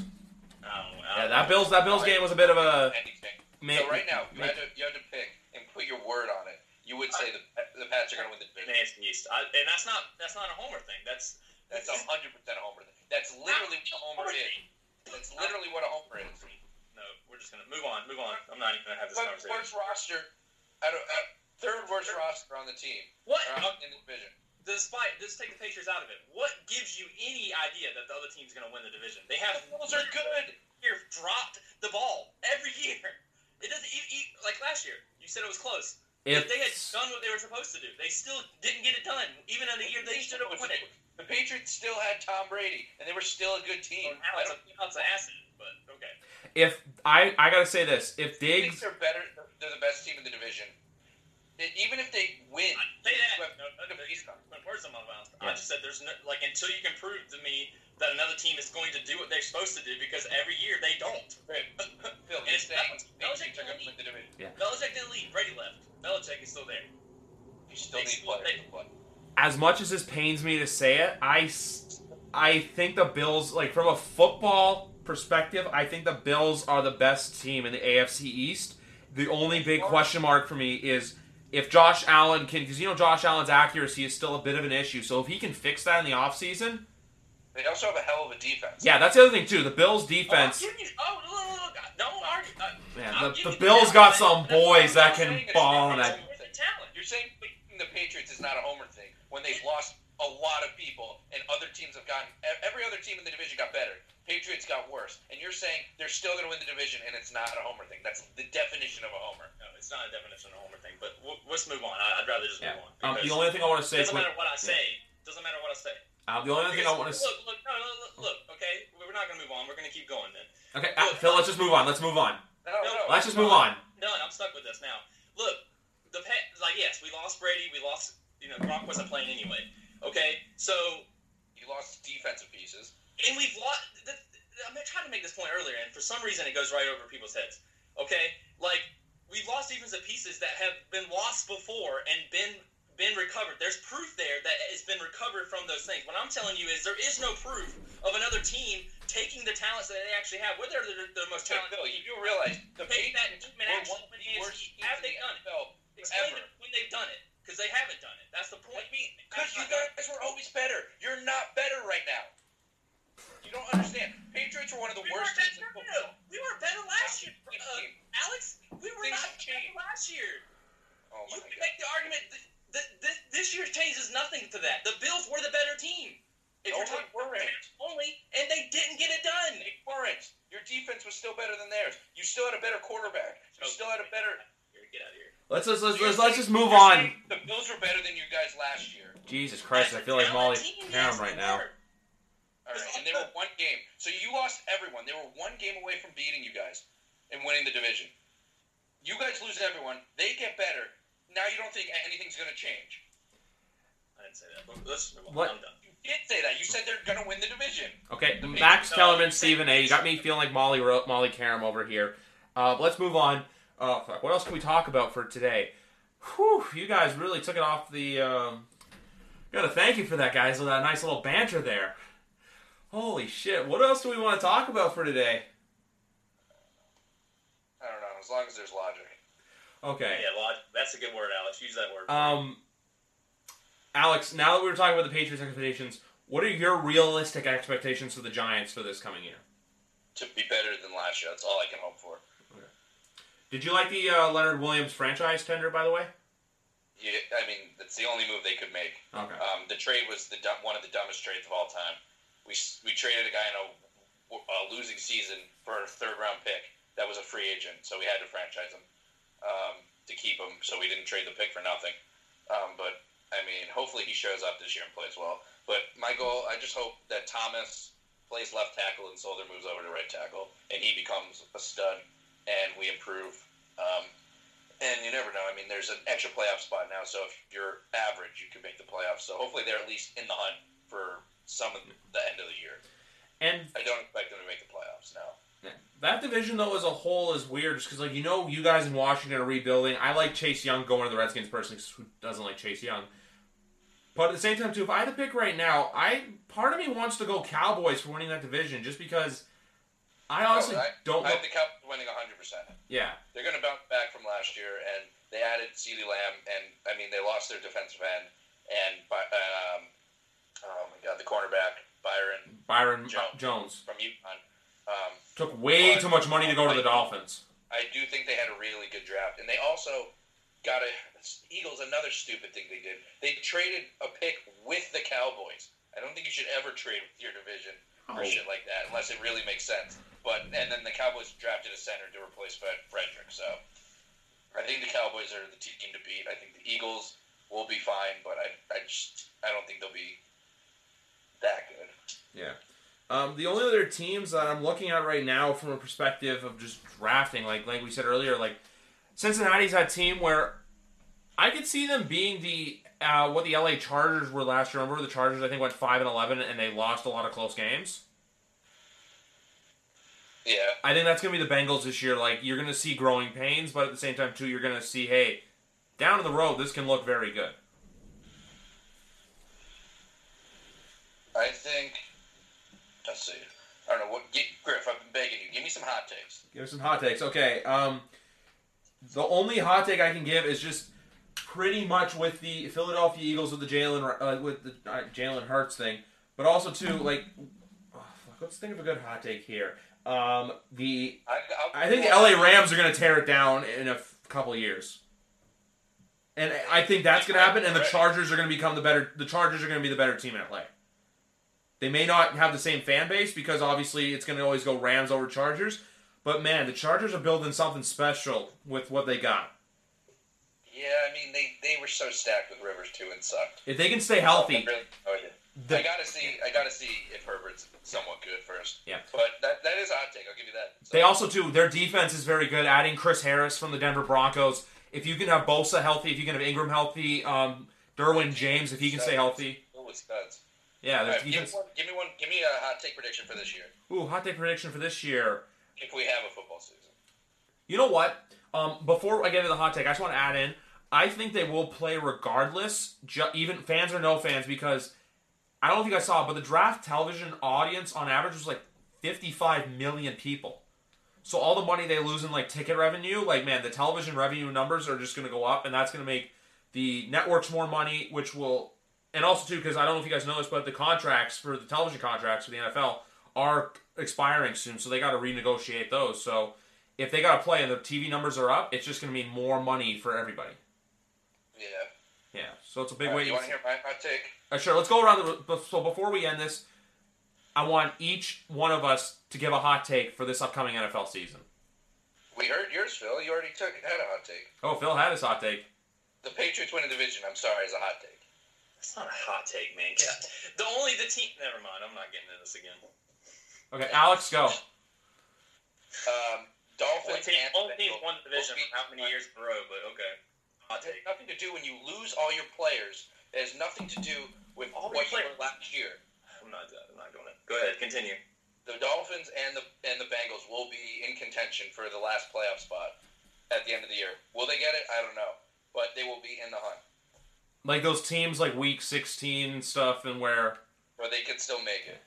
Speaker 3: I. I
Speaker 4: Yeah, that Bills that Bills game was a bit of a.
Speaker 2: Anything. so right now, you had to you had to pick and put your word on it. You would say the the Pats are going to win the division.
Speaker 3: East, I, and that's not that's not a homer thing. That's
Speaker 2: That's a hundred percent a homer. thing. That's literally what a homer is. That's literally what a homer is.
Speaker 3: No, we're just gonna move on. Move on. I'm not even gonna have this
Speaker 2: But
Speaker 3: conversation.
Speaker 2: worst roster, I don't, uh, third worst roster on the team
Speaker 3: What?
Speaker 2: or in the division.
Speaker 3: Despite just take the Patriots out of it, what gives you any idea that the other team's gonna win the division? They have
Speaker 2: The Bills are good.
Speaker 3: year dropped the ball every year. It doesn't e e like last year. You said it was close. If,
Speaker 4: If
Speaker 3: they had done what they were supposed to do, they still didn't get it done. Even in the year they should have won it.
Speaker 2: The Patriots still had Tom Brady, and they were still a good team.
Speaker 3: Now it's, a, now it's an acid, but okay.
Speaker 4: if I I gotta say this, if
Speaker 2: think
Speaker 4: Diggs,
Speaker 2: they're better. They're the best team in the division. Even if they win,
Speaker 3: I say that.
Speaker 2: Have
Speaker 3: No, no, no,
Speaker 2: the
Speaker 3: you
Speaker 2: face off.
Speaker 3: put words in my mouth.
Speaker 4: Yeah.
Speaker 3: I just said there's no like until you can prove to me that another team is going to do what they're supposed to do because every year they don't. [LAUGHS]
Speaker 2: Phil,
Speaker 3: And it's
Speaker 2: saying
Speaker 3: Belichick
Speaker 2: Patriots are
Speaker 3: didn't
Speaker 2: going to win the division.
Speaker 3: Belichick didn't leave. Brady left. Belichick is still there.
Speaker 2: You still
Speaker 3: They
Speaker 2: need
Speaker 3: still-
Speaker 2: players to play.
Speaker 4: as much as this pains me to say it, I, I think the Bills, like from a football perspective, I think the Bills are the best team in the AFC East. The only big question mark for me is if Josh Allen can, because you know Josh Allen's accuracy is still a bit of an issue. So if he can fix that in the offseason,
Speaker 2: They also have a hell of a defense.
Speaker 4: yeah, that's the other thing too. The Bills defense,
Speaker 3: Oh, you- oh, look, look, look, don't argue. Uh,
Speaker 4: man, the, the Bills got some boys that can ball and that.
Speaker 2: You're saying the Patriots is not a homer thing when they've lost a lot of people and other teams have gotten. Every other team in the division got better. Patriots got worse, and you're saying they're still going to win the division, and it's not a homer thing. That's the definition of a homer.
Speaker 3: No, it's not a definition of a homer thing. But we'll, let's move on. I, I'd rather just
Speaker 4: Yeah.
Speaker 3: move on.
Speaker 4: Um, the only thing I want to say,
Speaker 3: doesn't
Speaker 4: quick,
Speaker 3: matter what I say. Doesn't matter what I say.
Speaker 4: uh, the only other thing I want to,
Speaker 3: look, look, no, no, look, look. Okay, we're not gonna move on. We're gonna keep going then.
Speaker 4: okay, uh, Phil, let's just move on. Let's move on.
Speaker 2: No,
Speaker 3: No,
Speaker 2: no.
Speaker 4: Let's just move on.
Speaker 3: No, I'm stuck with this now. Look, the pet, like yes, we lost Brady. We lost. You know, Gronk wasn't playing anyway. Okay, so
Speaker 2: You lost defensive pieces.
Speaker 3: And we've lost. I'm trying to make this point earlier, and for some reason it goes right over people's heads. Okay, like we've lost defensive pieces that have been lost before and been been recovered. There's proof there that it's been recovered from those things. What I'm telling you is there is no proof of another team taking the talents that they actually have. Whether they're the most talented,
Speaker 2: Bill, you do realize the
Speaker 3: take that
Speaker 2: Patriots
Speaker 3: team and
Speaker 2: were
Speaker 3: actually
Speaker 2: one of the worst
Speaker 3: Have they
Speaker 2: the
Speaker 3: done it? Explain
Speaker 2: ever.
Speaker 3: when they've done it, because they haven't done it. That's the point.
Speaker 2: Because you guys were always better. You're not better right now. You don't understand. Patriots were one of the
Speaker 3: We
Speaker 2: worst teams in
Speaker 3: better.
Speaker 2: football.
Speaker 3: We were better last year, uh, Alex. We were
Speaker 2: Things
Speaker 3: not
Speaker 2: have
Speaker 3: better last year.
Speaker 2: Oh
Speaker 3: You
Speaker 2: my
Speaker 3: can
Speaker 2: god.
Speaker 3: make the argument that, that, that this year changes nothing to that. The Bills were the better team. If
Speaker 2: No,
Speaker 3: you're talking
Speaker 2: they weren't.
Speaker 3: only, and they didn't get it done.
Speaker 2: They weren't. Your defense was still better than theirs. You still had a better quarterback. You still had a better.
Speaker 3: Get out of here.
Speaker 1: Let's let's let's, let's, let's just move on.
Speaker 2: The Bills were better than you guys last year.
Speaker 1: Jesus Christ, I feel like Molly
Speaker 3: Talented team,
Speaker 1: Qerim
Speaker 3: yes,
Speaker 1: right
Speaker 3: they
Speaker 1: now.
Speaker 3: Were.
Speaker 2: All right, and they were one game. So you lost everyone. They were one game away from beating you guys and winning the division. You guys lose everyone. They get better. Now you don't think anything's going to change.
Speaker 3: I didn't say that. But Let's move on.
Speaker 1: What?
Speaker 3: I'm done.
Speaker 2: You did say that. You said they're going to win the division.
Speaker 1: Okay,
Speaker 2: The
Speaker 1: Max
Speaker 2: Patriots-
Speaker 1: Kellerman,
Speaker 2: no,
Speaker 1: Stephen A. You got me feeling like Molly Ro- Molly Qerim over here. Uh, let's move on. Oh fuck! What else can we talk about for today? Whew! You guys really took it off the. Um... Gotta thank you for that, guys. With that nice little banter there. Holy shit! What else do we want to talk about for today?
Speaker 2: I don't know. As long as there's logic.
Speaker 1: Okay.
Speaker 3: Yeah, log- that's a good word, Alex. Use that word.
Speaker 1: Um, Alex, now that we were talking about the Patriots' expectations, what are your realistic expectations for the Giants for this coming year?
Speaker 2: To be better than last year. That's all I can hope for. Okay.
Speaker 1: Did you like the uh, Leonard Williams franchise tender, by the way?
Speaker 2: Yeah, I mean, that's the only move they could make.
Speaker 1: Okay.
Speaker 2: Um, the trade was the dumb, one of the dumbest trades of all time. We we traded a guy in a, a losing season for a third round pick that was a free agent, so we had to franchise him um, to keep him. So we didn't trade the pick for nothing. Um, but I mean, hopefully he shows up this year and plays well. But my goal, I just hope that Thomas plays left tackle and Solder moves over to right tackle, and he becomes a stud, and we improve. Um, and you never know. I mean, there's an extra playoff spot now, so if you're average, you can make the playoffs. So hopefully they're at least in the hunt for some of the end of the year.
Speaker 1: And
Speaker 2: I don't expect them to make the playoffs now.
Speaker 1: that division, though, as a whole, is weird just because, like, you know, you guys in Washington are rebuilding. I like Chase Young going to the Redskins personally. Who doesn't like Chase Young? But at the same time, too, if I had to pick right now, I part of me wants to go Cowboys for winning that division just because I honestly
Speaker 2: I,
Speaker 1: don't.
Speaker 2: I have the Cowboys winning 100%.
Speaker 1: yeah,
Speaker 2: They're going to bounce back from last year, and they added CeeDee Lamb, and, I mean, they lost their defensive end, and, By- um, oh my God, the cornerback, Byron
Speaker 1: Byron
Speaker 2: Jones.
Speaker 1: Jones
Speaker 2: from UConn. Um,
Speaker 1: took way
Speaker 2: But-
Speaker 1: too much money to go to the Dolphins.
Speaker 2: I do think they had a really good draft, and they also got a Eagles. Another stupid thing they did: they traded a pick with the Cowboys. I don't think you should ever trade with your division or
Speaker 1: Oh.
Speaker 2: shit like that, unless it really makes sense. But and then the Cowboys drafted a center to replace Fred Frederick. So I think the Cowboys are the team to beat. I think the Eagles will be fine, but I I just I don't think they'll be that good.
Speaker 1: Yeah. Um, the only other teams that I'm looking at right now, from a perspective of just drafting, like like we said earlier, like Cincinnati's that team where I could see them being the uh, what the LA Chargers were last year. Remember the Chargers? I think went five and eleven, and they lost a lot of close games.
Speaker 2: Yeah,
Speaker 1: I think that's gonna be the Bengals this year. Like you're gonna see growing pains, but at the same time too, you're gonna see, hey, down the road, this can look very good.
Speaker 2: I think. Let's see. I don't know what get, Griff. I've been begging you. Give me some hot takes.
Speaker 1: Give us some hot takes. Okay. Um, the only hot take I can give is just pretty much with the Philadelphia Eagles with the Jalen uh, with the uh, Jalen Hurts thing, but also too like, oh, fuck, let's think of a good hot take here. Um, the
Speaker 2: I,
Speaker 1: I think the LA Rams are going to tear it down in a f- couple years, and I think that's going to happen. And the Chargers are going to become the better. The Chargers are going to be the better team in LA. They may not have the same fan base because obviously it's going to always go Rams over Chargers. But man, the Chargers are building something special with what they got.
Speaker 2: Yeah, I mean they, they were so stacked with Rivers too and sucked.
Speaker 1: If they can stay healthy,
Speaker 2: Really enjoyed it.
Speaker 1: the-
Speaker 2: I gotta see. I gotta see if Herbert's somewhat good first.
Speaker 1: Yeah.
Speaker 2: but that that is a hot take. I'll give you that. So,
Speaker 1: They also too their defense is very good. Adding Chris Harris from the Denver Broncos. If you can have Bosa healthy, if you can have Ingram healthy, um, Derwin James, if he can stay healthy,
Speaker 2: studs.
Speaker 1: Yeah, their
Speaker 2: right, give me one. Give me one. Give me a hot take prediction for this year.
Speaker 1: Ooh, hot take prediction for this year.
Speaker 2: If we have a football season.
Speaker 1: You know what? Um, before I get into the hot take, I just want to add in. I think they will play regardless, ju- even fans or no fans, because I don't know if you guys saw, it, but the draft television audience on average was like 55 million people. So all the money they lose in like ticket revenue, like man, the television revenue numbers are just going to go up, and that's going to make the networks more money, which will, and also too, because I don't know if you guys know this, but the contracts for the television contracts for the NFL are expiring soon, so they got to renegotiate those. So if they got to play and the TV numbers are up, it's just going to mean more money for everybody.
Speaker 2: Yeah.
Speaker 1: Yeah, so it's a big
Speaker 2: right,
Speaker 1: way.
Speaker 2: you want to hear my hot take?
Speaker 1: Uh, sure, let's go around the. So before we end this, I want each one of us to give a hot take for this upcoming NFL season.
Speaker 2: We heard yours, Phil. You already took had a hot take.
Speaker 1: Oh, Phil had his hot take.
Speaker 2: The Patriots win a division. I'm sorry, is a hot take.
Speaker 3: That's not a hot take, man. Yeah. The only the team. Never mind. I'm not getting into this again.
Speaker 1: Okay, Alex, go.
Speaker 2: Um,
Speaker 3: Only
Speaker 2: Dolphins
Speaker 3: team,
Speaker 2: and
Speaker 3: only team
Speaker 2: Bengals
Speaker 3: won the division
Speaker 2: will
Speaker 3: for how many years in a row? But okay. Hot
Speaker 2: It has
Speaker 3: take.
Speaker 2: nothing to do when you lose all your players. It has nothing to do with
Speaker 3: All
Speaker 2: what
Speaker 3: your
Speaker 2: you were last year.
Speaker 3: I'm not. I'm not doing it. Go ahead. Continue.
Speaker 2: The Dolphins and the and the Bengals will be in contention for the last playoff spot at the end of the year. Will they get it? I don't know, but they will be in the hunt,
Speaker 1: Like those teams like Week 16 and stuff, and where
Speaker 2: where they could still make it.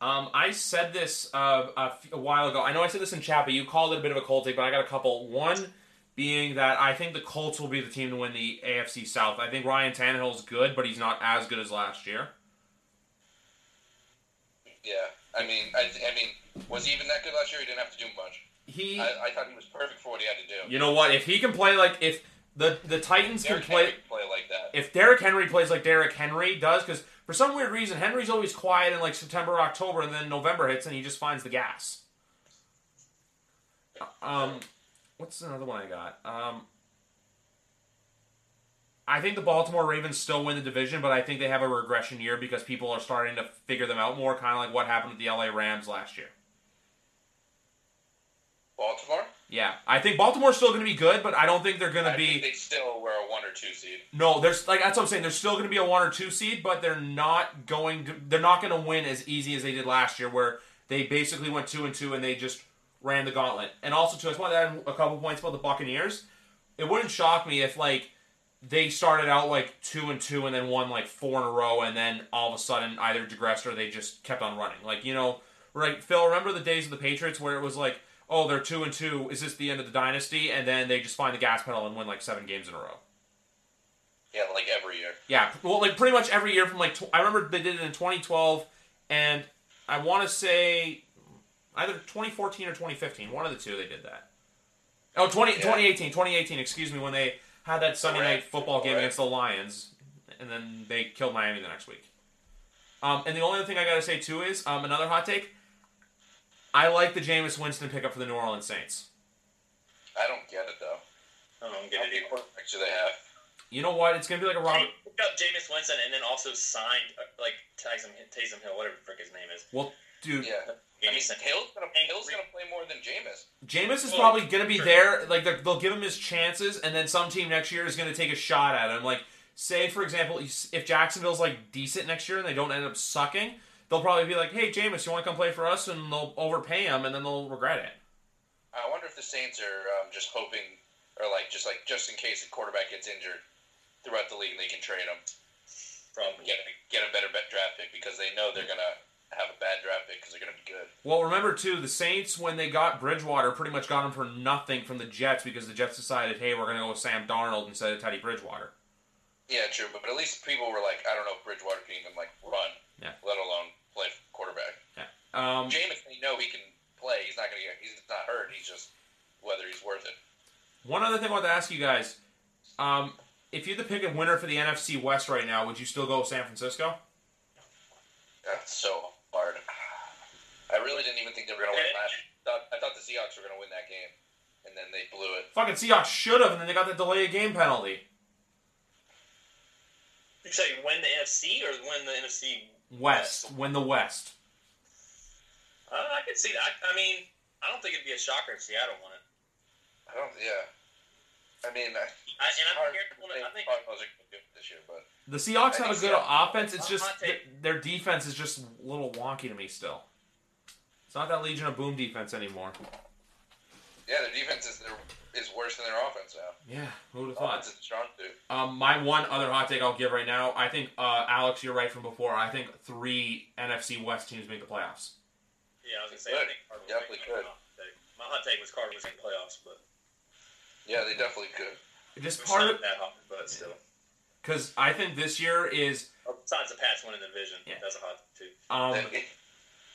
Speaker 1: Um, I said this uh, a, f- a while ago. I know I said this in chat, but you called it a bit of a cold take. But I got a couple. One being that I think the Colts will be the team to win the AFC South. I think Ryan Tannehill's good, but he's not as good as last year.
Speaker 2: Yeah, I mean, I, I mean, was he even that good last year? He didn't have to do much.
Speaker 1: He,
Speaker 2: I, I thought he was perfect for what he had to do.
Speaker 1: you know what? If he can play like if the the Titans can play,
Speaker 2: play like that.
Speaker 1: if Derrick Henry plays like Derrick Henry does, because for some weird reason Henry's always quiet in like September, October, and then November hits and he just finds the gas. Um, what's another one I got? Um, I think the Baltimore Ravens still win the division, but I think they have a regression year because people are starting to figure them out more, kind of like what happened with the LA Rams last year.
Speaker 2: Baltimore.
Speaker 1: Yeah, I think Baltimore's still going to be good, but I don't think they're going to be.
Speaker 2: think they still were a one or two seed.
Speaker 1: No, there's like that's what I'm saying. They're still going to be a one or two seed, but they're not going to. They're not going to win as easy as they did last year, where they basically went two and two and they just ran the gauntlet. And also, too, I just want to add a couple points about the Buccaneers. It wouldn't shock me if like they started out like two and two and then won like four in a row, and then all of a sudden either digressed or they just kept on running. Like you know, right? Phil, remember the days of the Patriots where it was like. Oh, they're two and two. Is this the end of the dynasty? And then they just find the gas pedal and win like seven games in a row.
Speaker 2: Yeah, like every year.
Speaker 1: Yeah, well, like pretty much every year from like tw- I remember they did it in 2012, and I want to say either 2014 or 2015, one of the two they did that. Oh, 20,
Speaker 2: Yeah.
Speaker 1: 2018, 2018, excuse me, when they had that Sunday
Speaker 2: Correct.
Speaker 1: night football game
Speaker 2: Correct.
Speaker 1: against the Lions, and then they killed Miami the next week. Um, and the only other thing I gotta say too is um, another hot take. I like the Jameis Winston pickup for the New Orleans Saints.
Speaker 2: I don't get it though.
Speaker 3: I don't get
Speaker 2: many
Speaker 3: it. either.
Speaker 2: quarterbacks do they have?
Speaker 1: You know what? It's gonna be like a Robert.
Speaker 3: They picked up Jameis Winston and then also signed uh, like Taysom Taysom Hill, whatever the frick his name is.
Speaker 1: Well, dude,
Speaker 2: Yeah. I mean,
Speaker 3: Jameis
Speaker 2: Hill's gonna Hill's gonna play more than Jameis.
Speaker 1: Jameis is probably going to be there. Like they'll give him his chances, and then some team next year is going to take a shot at him. Like, say for example, if Jacksonville's like decent next year and they don't end up sucking, they'll probably be like, "Hey, Jameis, you want to come play for us?" And they'll overpay him, and then they'll regret it.
Speaker 2: I wonder if the Saints are um, just hoping, or like just like just in case a quarterback gets injured throughout the league, they can trade him
Speaker 3: from
Speaker 2: get a, get a better bet draft pick because they know they're gonna have a bad draft pick because they're gonna be good.
Speaker 1: Well, remember too, the Saints when they got Bridgewater, pretty much got him for nothing from the Jets because the Jets decided, "Hey, we're going to go with Sam Darnold instead of Teddy Bridgewater."
Speaker 2: Yeah, true, but at least people were like, I don't know if Bridgewater can even like run,
Speaker 1: Yeah.
Speaker 2: let alone play quarterback.
Speaker 1: Um,
Speaker 2: Jameis, they know he can play. He's not gonna get. He's not hurt. He's just whether he's worth it.
Speaker 1: One other thing I want to ask you guys: um, if you had to pick a winner for the NFC West right now, would you still go with San Francisco?
Speaker 2: That's so hard. I really didn't even think they were gonna win last. Thought, I thought the Seahawks were gonna win that game, and then they blew it.
Speaker 1: Fucking Seahawks should have, and then they got the delay of game penalty.
Speaker 3: You say win the NFC or win the NFC?
Speaker 1: West, win the West.
Speaker 3: Uh, I could see that. I mean, I don't think it'd be a shocker if Seattle won it.
Speaker 2: I don't. Yeah. I mean, I,
Speaker 3: I, and I'm
Speaker 2: hard
Speaker 3: here
Speaker 2: to
Speaker 3: to I think
Speaker 2: Cardinals are gonna do it this year, but
Speaker 1: The Seahawks
Speaker 2: I
Speaker 1: have a good
Speaker 2: Seattle-
Speaker 1: offense. It's just th-
Speaker 3: take.
Speaker 1: their defense is just a little wonky to me still. It's not that Legion of Boom defense anymore.
Speaker 2: yeah, their defense is. They're is worse than their offense now.
Speaker 1: Yeah, who would have thought?
Speaker 2: Offense is strong too.
Speaker 1: Um, my one other hot take I'll give right now. I think uh, Alex, you're right from before. I think three NFC West teams make the playoffs.
Speaker 3: Yeah, I was gonna say I think Cardinals
Speaker 2: Definitely could.
Speaker 3: my hot take. My hot take was Cardinals in the playoffs, but
Speaker 2: Yeah, they definitely could.
Speaker 1: Just
Speaker 3: it's
Speaker 1: part
Speaker 3: not
Speaker 1: of
Speaker 3: that hot, but still.
Speaker 1: because I think this year is
Speaker 3: Besides the Pats winning the division,
Speaker 1: Yeah.
Speaker 3: that's a hot take too.
Speaker 1: um,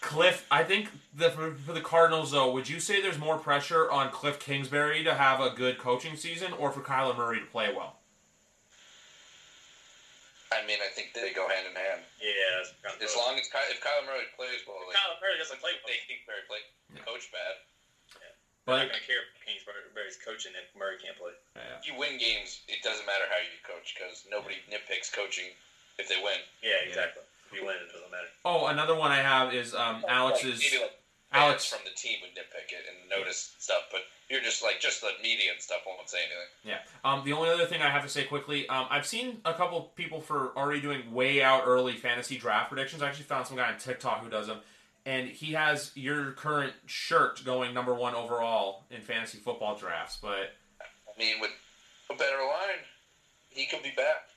Speaker 1: Cliff. I think the for, for the Cardinals though, would you say there's more pressure on Cliff Kingsbury to have a good coaching season, or for Kyler Murray to play well?
Speaker 2: I mean, I think they go hand in hand.
Speaker 3: Yeah, kind of
Speaker 2: As long as Ky- if Kyler Murray plays well, like,
Speaker 3: Kyler Perry doesn't play well.
Speaker 2: they Kingsbury play
Speaker 1: Yeah.
Speaker 2: coach bad.
Speaker 3: They're
Speaker 1: But
Speaker 3: not gonna care if Kingsbury's coaching if Murray can't play.
Speaker 1: yeah.
Speaker 2: If you win games, it doesn't matter how you coach because nobody nitpicks coaching if they win.
Speaker 3: Yeah, exactly. If you win, it doesn't matter.
Speaker 1: oh, another one I have is um, Alex's.
Speaker 2: Like, maybe like
Speaker 1: Alex-
Speaker 2: from the team would nitpick it and notice stuff, but you're just like just the media and stuff won't say anything.
Speaker 1: Yeah. Um, the only other thing I have to say quickly, um, I've seen a couple people for already doing way out early fantasy draft predictions. I actually found some guy on TikTok who does them, and he has your current shirt going number one overall in fantasy football drafts. But
Speaker 2: I mean, with a better line, he could be back.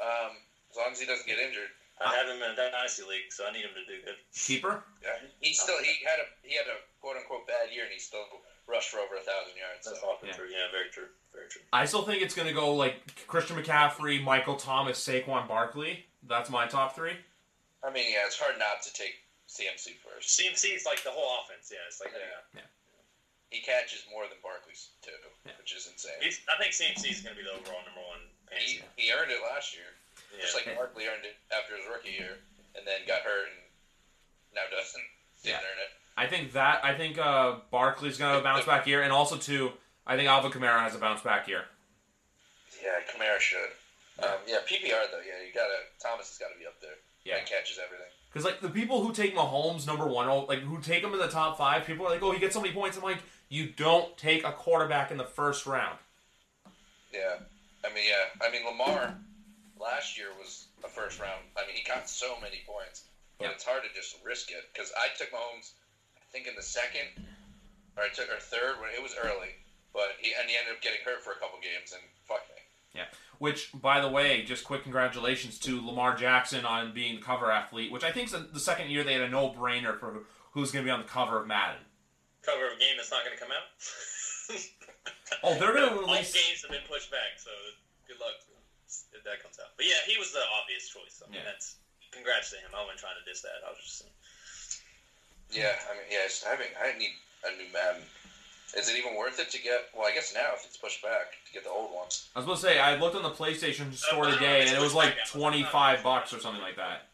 Speaker 2: Um, as long as he doesn't get injured.
Speaker 3: I have him in a dynasty league, so I need him to do good.
Speaker 1: keeper,
Speaker 2: Yeah, he still he had a he had a quote unquote bad year and he still rushed for over a thousand yards.
Speaker 3: That's
Speaker 2: So.
Speaker 3: often
Speaker 1: Yeah.
Speaker 3: true. Yeah, very true. Very true.
Speaker 1: I still think it's going to go like Christian McCaffrey, Michael Thomas, Saquon Barkley. That's my top three.
Speaker 2: I mean, yeah, it's hard not to take CMC first.
Speaker 3: CMC is like the whole offense. Yeah, it's like
Speaker 2: Yeah. He catches more than Barkley's too,
Speaker 1: Yeah.
Speaker 2: which is insane.
Speaker 3: He's, I think CMC is going to be the overall number one
Speaker 2: He, he earned it last year,
Speaker 3: Yeah.
Speaker 2: just like Barkley earned it after his rookie year, and then got hurt and now doesn't didn't
Speaker 1: Yeah.
Speaker 2: earn it.
Speaker 1: I think that I think uh, Barkley's going to have a bounce back year, and also too, I think Alvin Kamara has a bounce back year.
Speaker 2: Yeah, Kamara should. Um, yeah, PPR though. Yeah, you gotta Thomas has got to be up there.
Speaker 1: Yeah.
Speaker 2: That catches everything.
Speaker 1: Because like the people who take Mahomes number one, oh, like who take him in the top five, people are like, "Oh, he gets so many points." I'm like, you don't take a quarterback in the first round.
Speaker 2: Yeah, I mean, yeah, I mean Lamar last year was a first round. I mean, he got so many points, but
Speaker 1: Yeah.
Speaker 2: it's hard to just risk it because I took Mahomes, I think in the second, or I took or third when it was early, but he and he ended up getting hurt for a couple games and fuck me. Yeah.
Speaker 1: Which, by the way, just quick congratulations to Lamar Jackson on being the cover athlete. Which I think is the- the second year they had a no-brainer for who's going to be on the cover of Madden.
Speaker 3: Cover of a game that's not going to come out.
Speaker 1: Oh, they're going to release.
Speaker 3: All games have been pushed back, so good luck if that comes out. But yeah, he was the obvious choice. I mean,
Speaker 1: Yeah.
Speaker 3: that's congrats to him. I wasn't trying to diss that. I was just saying.
Speaker 2: Yeah, I mean, yeah, it's, I mean, I need a new Madden. Is it even worth it to get? Well, I guess now if it's pushed back to get the old one.
Speaker 1: I was supposed to say I looked on the PlayStation uh, store today, and it was like twenty-five bucks or something like that.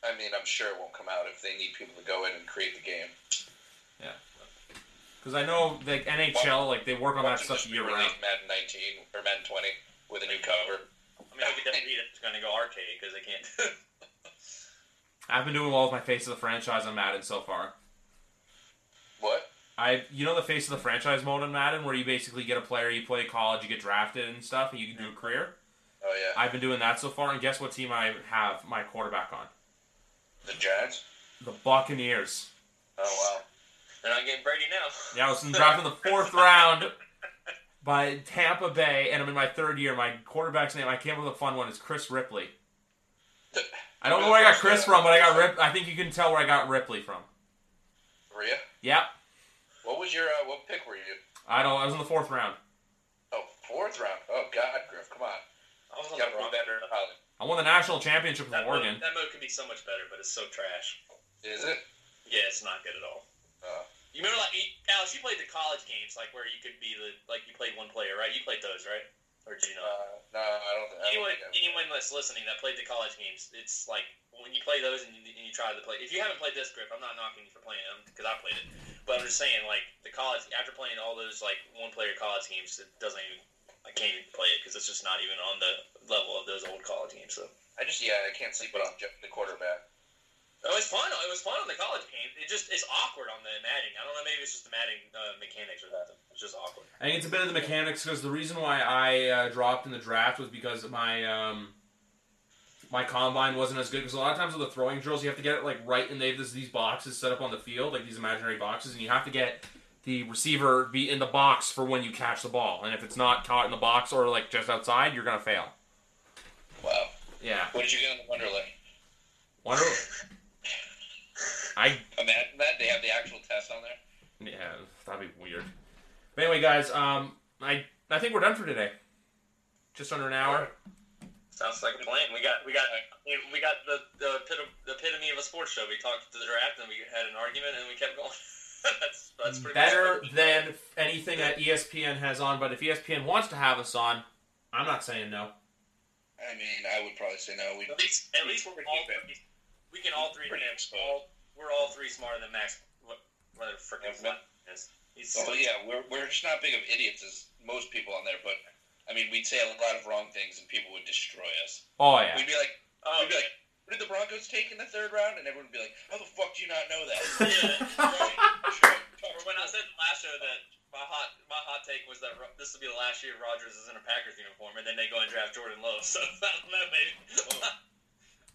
Speaker 2: I mean, I'm sure it won't come out if they need people to go in and create the game.
Speaker 1: Yeah, because I know like NHL, like they work on that
Speaker 2: Watch them
Speaker 1: stuff year round.
Speaker 2: Madden 19 or Madden 20 with a new cover.
Speaker 3: I mean, look at Going to go arcade because they can't. [LAUGHS]
Speaker 1: I've been doing well with my face of the franchise on Madden so far.
Speaker 2: What?
Speaker 1: I, you know, the face of the franchise mode on Madden, where you basically get a player, you play college, you get drafted and stuff, and you can do a mm-hmm. career.
Speaker 2: Oh yeah,
Speaker 1: I've been doing that so far, and guess what team I have my quarterback on?
Speaker 2: the Giants.
Speaker 1: The Buccaneers.
Speaker 2: Oh wow.
Speaker 3: They're not getting Brady now.
Speaker 1: Yeah, I was drafted in the fourth round [LAUGHS] by Tampa Bay, and I'm in my third year. My quarterback's name, I came up with a fun one, is Chris Ripley. I don't know where I got Chris from, but I got Rip. I think you can tell where I got Ripley from.
Speaker 2: Maria.
Speaker 1: Yep.
Speaker 2: What was your uh, what pick were you?
Speaker 1: I don't. I was in the fourth round.
Speaker 2: Oh, fourth round. Oh God, Griff, come on.
Speaker 3: I was on
Speaker 2: You
Speaker 3: the wrong
Speaker 2: better in Holland.
Speaker 1: I won the national championship with
Speaker 3: That
Speaker 1: Oregon.
Speaker 3: mode, that mode could be so much better, but it's so trash.
Speaker 2: Is it?
Speaker 3: Yeah, it's not good at all.
Speaker 2: Uh,
Speaker 3: You remember, like, Alex, you played the college games, like where you could be the, like, you played one player, right? You played those, right? Or did you not?
Speaker 2: uh, no, I don't think. I don't
Speaker 3: anyone, anyone that's listening that played the college games, it's like when you play those and you, and you try to play. If you haven't played this grip, I'm not knocking you for playing them because I played it, but I'm just saying like the college after playing all those like one player college games, it doesn't even. I can't even play it because it's just not even on the level of those old college games. So
Speaker 2: I just yeah, I can't sleep Jeff- the quarterback.
Speaker 3: It was fun. It was fun on the college game. It just it's awkward on the Madden. I don't know. Maybe it's just the Madden uh, mechanics or something. It's just awkward.
Speaker 1: I think it's a bit of the mechanics because the reason why I uh, dropped in the draft was because my um, my combine wasn't as good. Because a lot of times with the throwing drills, you have to get it like right, and they have this, these boxes set up on the field, like these imaginary boxes, and you have to get the receiver be in the box for when you catch the ball, and if it's not caught in the box or like just outside, you're gonna fail.
Speaker 2: Wow.
Speaker 1: Yeah.
Speaker 2: What did you get on the Wonderlic?
Speaker 1: Wonder. [LAUGHS] I
Speaker 2: Imagine that they have the actual test on there.
Speaker 1: yeah, that'd be weird. But anyway, guys, um, I I think we're done for today. Just under an hour.
Speaker 3: Sounds like a plan. We got we got we got the the, epitome, the epitome of a sports show. We talked to the draft and we had an argument and we kept going. [LAUGHS] that's that's pretty
Speaker 1: Better
Speaker 3: much
Speaker 1: than anything that ESPN has on, but if ESPN wants to have us on, I'm not saying no.
Speaker 2: I mean, I would probably say no. We
Speaker 3: At least at least we're all
Speaker 2: Keep it.
Speaker 3: three, we can all three
Speaker 2: Pretty
Speaker 3: damn all we're all three smarter than Max. What whether freaking
Speaker 2: Yeah,
Speaker 3: is. He's
Speaker 2: Oh yeah, we're we're just not big of idiots as most people on there, but I mean, we'd say a lot of wrong things and people would destroy us.
Speaker 1: Oh yeah.
Speaker 2: We'd be like,
Speaker 3: oh
Speaker 2: we'd be like, what did the Broncos take in the third round? And everyone would be like, how the fuck do you not know that? [LAUGHS]
Speaker 3: yeah.
Speaker 2: Right, sure.
Speaker 3: Or when I said last show that my hot my hot take was that this will be the last year Rodgers is in a Packers uniform, and then they go and draft Jordan Love. So [LAUGHS] I don't know, maybe.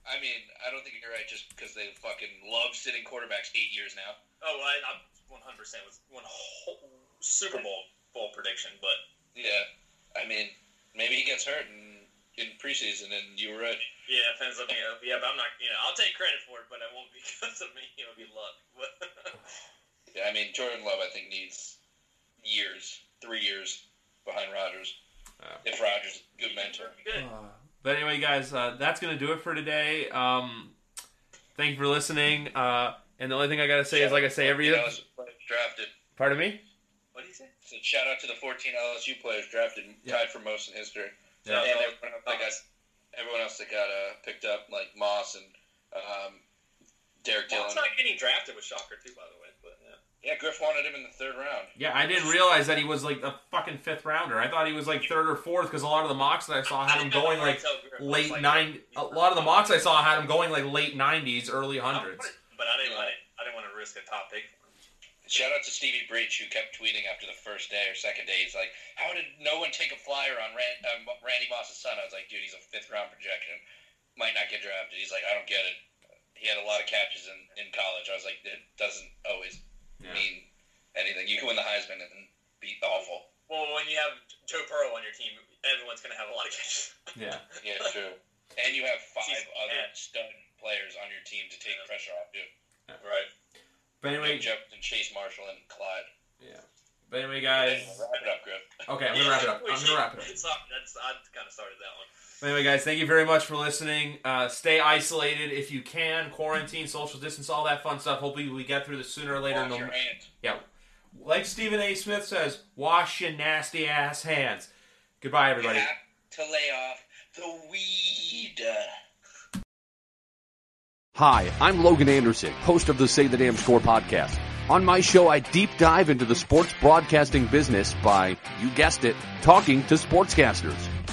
Speaker 2: I mean, I don't think you're right just because they fucking love sitting quarterbacks eight years now.
Speaker 3: oh, I, I'm 100 percent with one whole Super Bowl bowl prediction, but
Speaker 2: Yeah, I mean, maybe he gets hurt in, in preseason, and you were right.
Speaker 3: yeah, it depends on me. Uh, Yeah, but I'm not. You know, I'll take credit for it, but it won't be [LAUGHS] because of me. It'll be luck. [LAUGHS]
Speaker 2: Yeah, I mean, Jordan Love, I think, needs years, three years behind Rodgers.
Speaker 1: Yeah.
Speaker 2: If Rodgers is a good mentor.
Speaker 3: good.
Speaker 1: But anyway, guys, uh, that's gonna do it for today. Um, thank you for listening. Uh, and the only thing I gotta say is, like I say every,
Speaker 2: LSU players drafted.
Speaker 1: pardon me.
Speaker 3: What do you say?
Speaker 2: So shout out to the 14 LSU players drafted,
Speaker 1: Yeah.
Speaker 2: tied for most in history.
Speaker 1: Yeah.
Speaker 2: And everyone else that got, everyone else that got uh, picked up, like Moss and um, Derrick
Speaker 3: Well,
Speaker 2: Dillon.
Speaker 3: it's not getting drafted with shocker too, by the way. But yeah.
Speaker 2: Yeah, Griff wanted him in the third round.
Speaker 1: Yeah, I didn't realize that he was like a fucking fifth rounder. I thought he was like third or fourth because a lot of the mocks that I saw had him going like late nine. A lot of the mocks I saw had him going like late nineties, early hundreds.
Speaker 3: But I didn't, I didn't. I didn't want to risk a top pick.
Speaker 2: Shout out to Stevie Breach who kept tweeting after the first day or second day. He's like, "How did no one take a flyer on Rand, um, Randy Moss's son?" I was like, "Dude, he's a fifth round projection. Might not get drafted." He's like, "I don't get it." He had a lot of catches in, in college. I was like, "It doesn't always
Speaker 1: Yeah.
Speaker 2: mean anything. You can win the Heisman and be awful."
Speaker 3: Well, when you have Joe Burrow on your team, everyone's going to have a lot of catches.
Speaker 1: Yeah.
Speaker 2: Yeah, true. and you have five
Speaker 3: He's
Speaker 2: other
Speaker 3: bad.
Speaker 2: stud players on your team to take
Speaker 3: Yeah.
Speaker 2: pressure off you.
Speaker 3: Right.
Speaker 1: But anyway,
Speaker 2: Nick Jefferson, Chase Marshall, and Clyde.
Speaker 1: yeah. But anyway, guys.
Speaker 2: Wrap it up, Griff.
Speaker 1: Okay, I'm gonna wrap it up. I'm gonna wrap it up.
Speaker 3: It's not, that's, I kind of started that one.
Speaker 1: But anyway, guys, thank you very much for listening. Uh, stay isolated if you can. Quarantine, social distance, all that fun stuff. Hopefully, we get through this sooner or later.
Speaker 2: Wash
Speaker 1: No-
Speaker 2: your hands.
Speaker 1: yeah, like Stephen A. Smith says, wash your nasty ass hands. Goodbye, everybody.
Speaker 2: You to lay off the weed.
Speaker 5: Hi, I'm Logan Anderson, host of the Say the Damn Score podcast. On my show, I deep dive into the sports broadcasting business by, you guessed it, talking to sportscasters.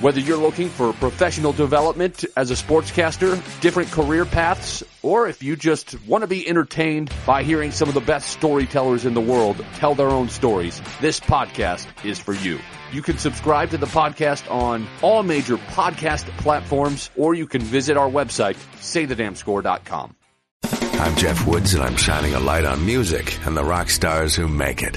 Speaker 5: Whether you're looking for professional development as a sportscaster, different career paths, or if you just want to be entertained by hearing some of the best storytellers in the world tell their own stories, this podcast is for you. You can subscribe to the podcast on all major podcast platforms, or you can visit our website, saythedamnscore.com.
Speaker 6: I'm Jeff Woods, and I'm shining a light on music and the rock stars who make it.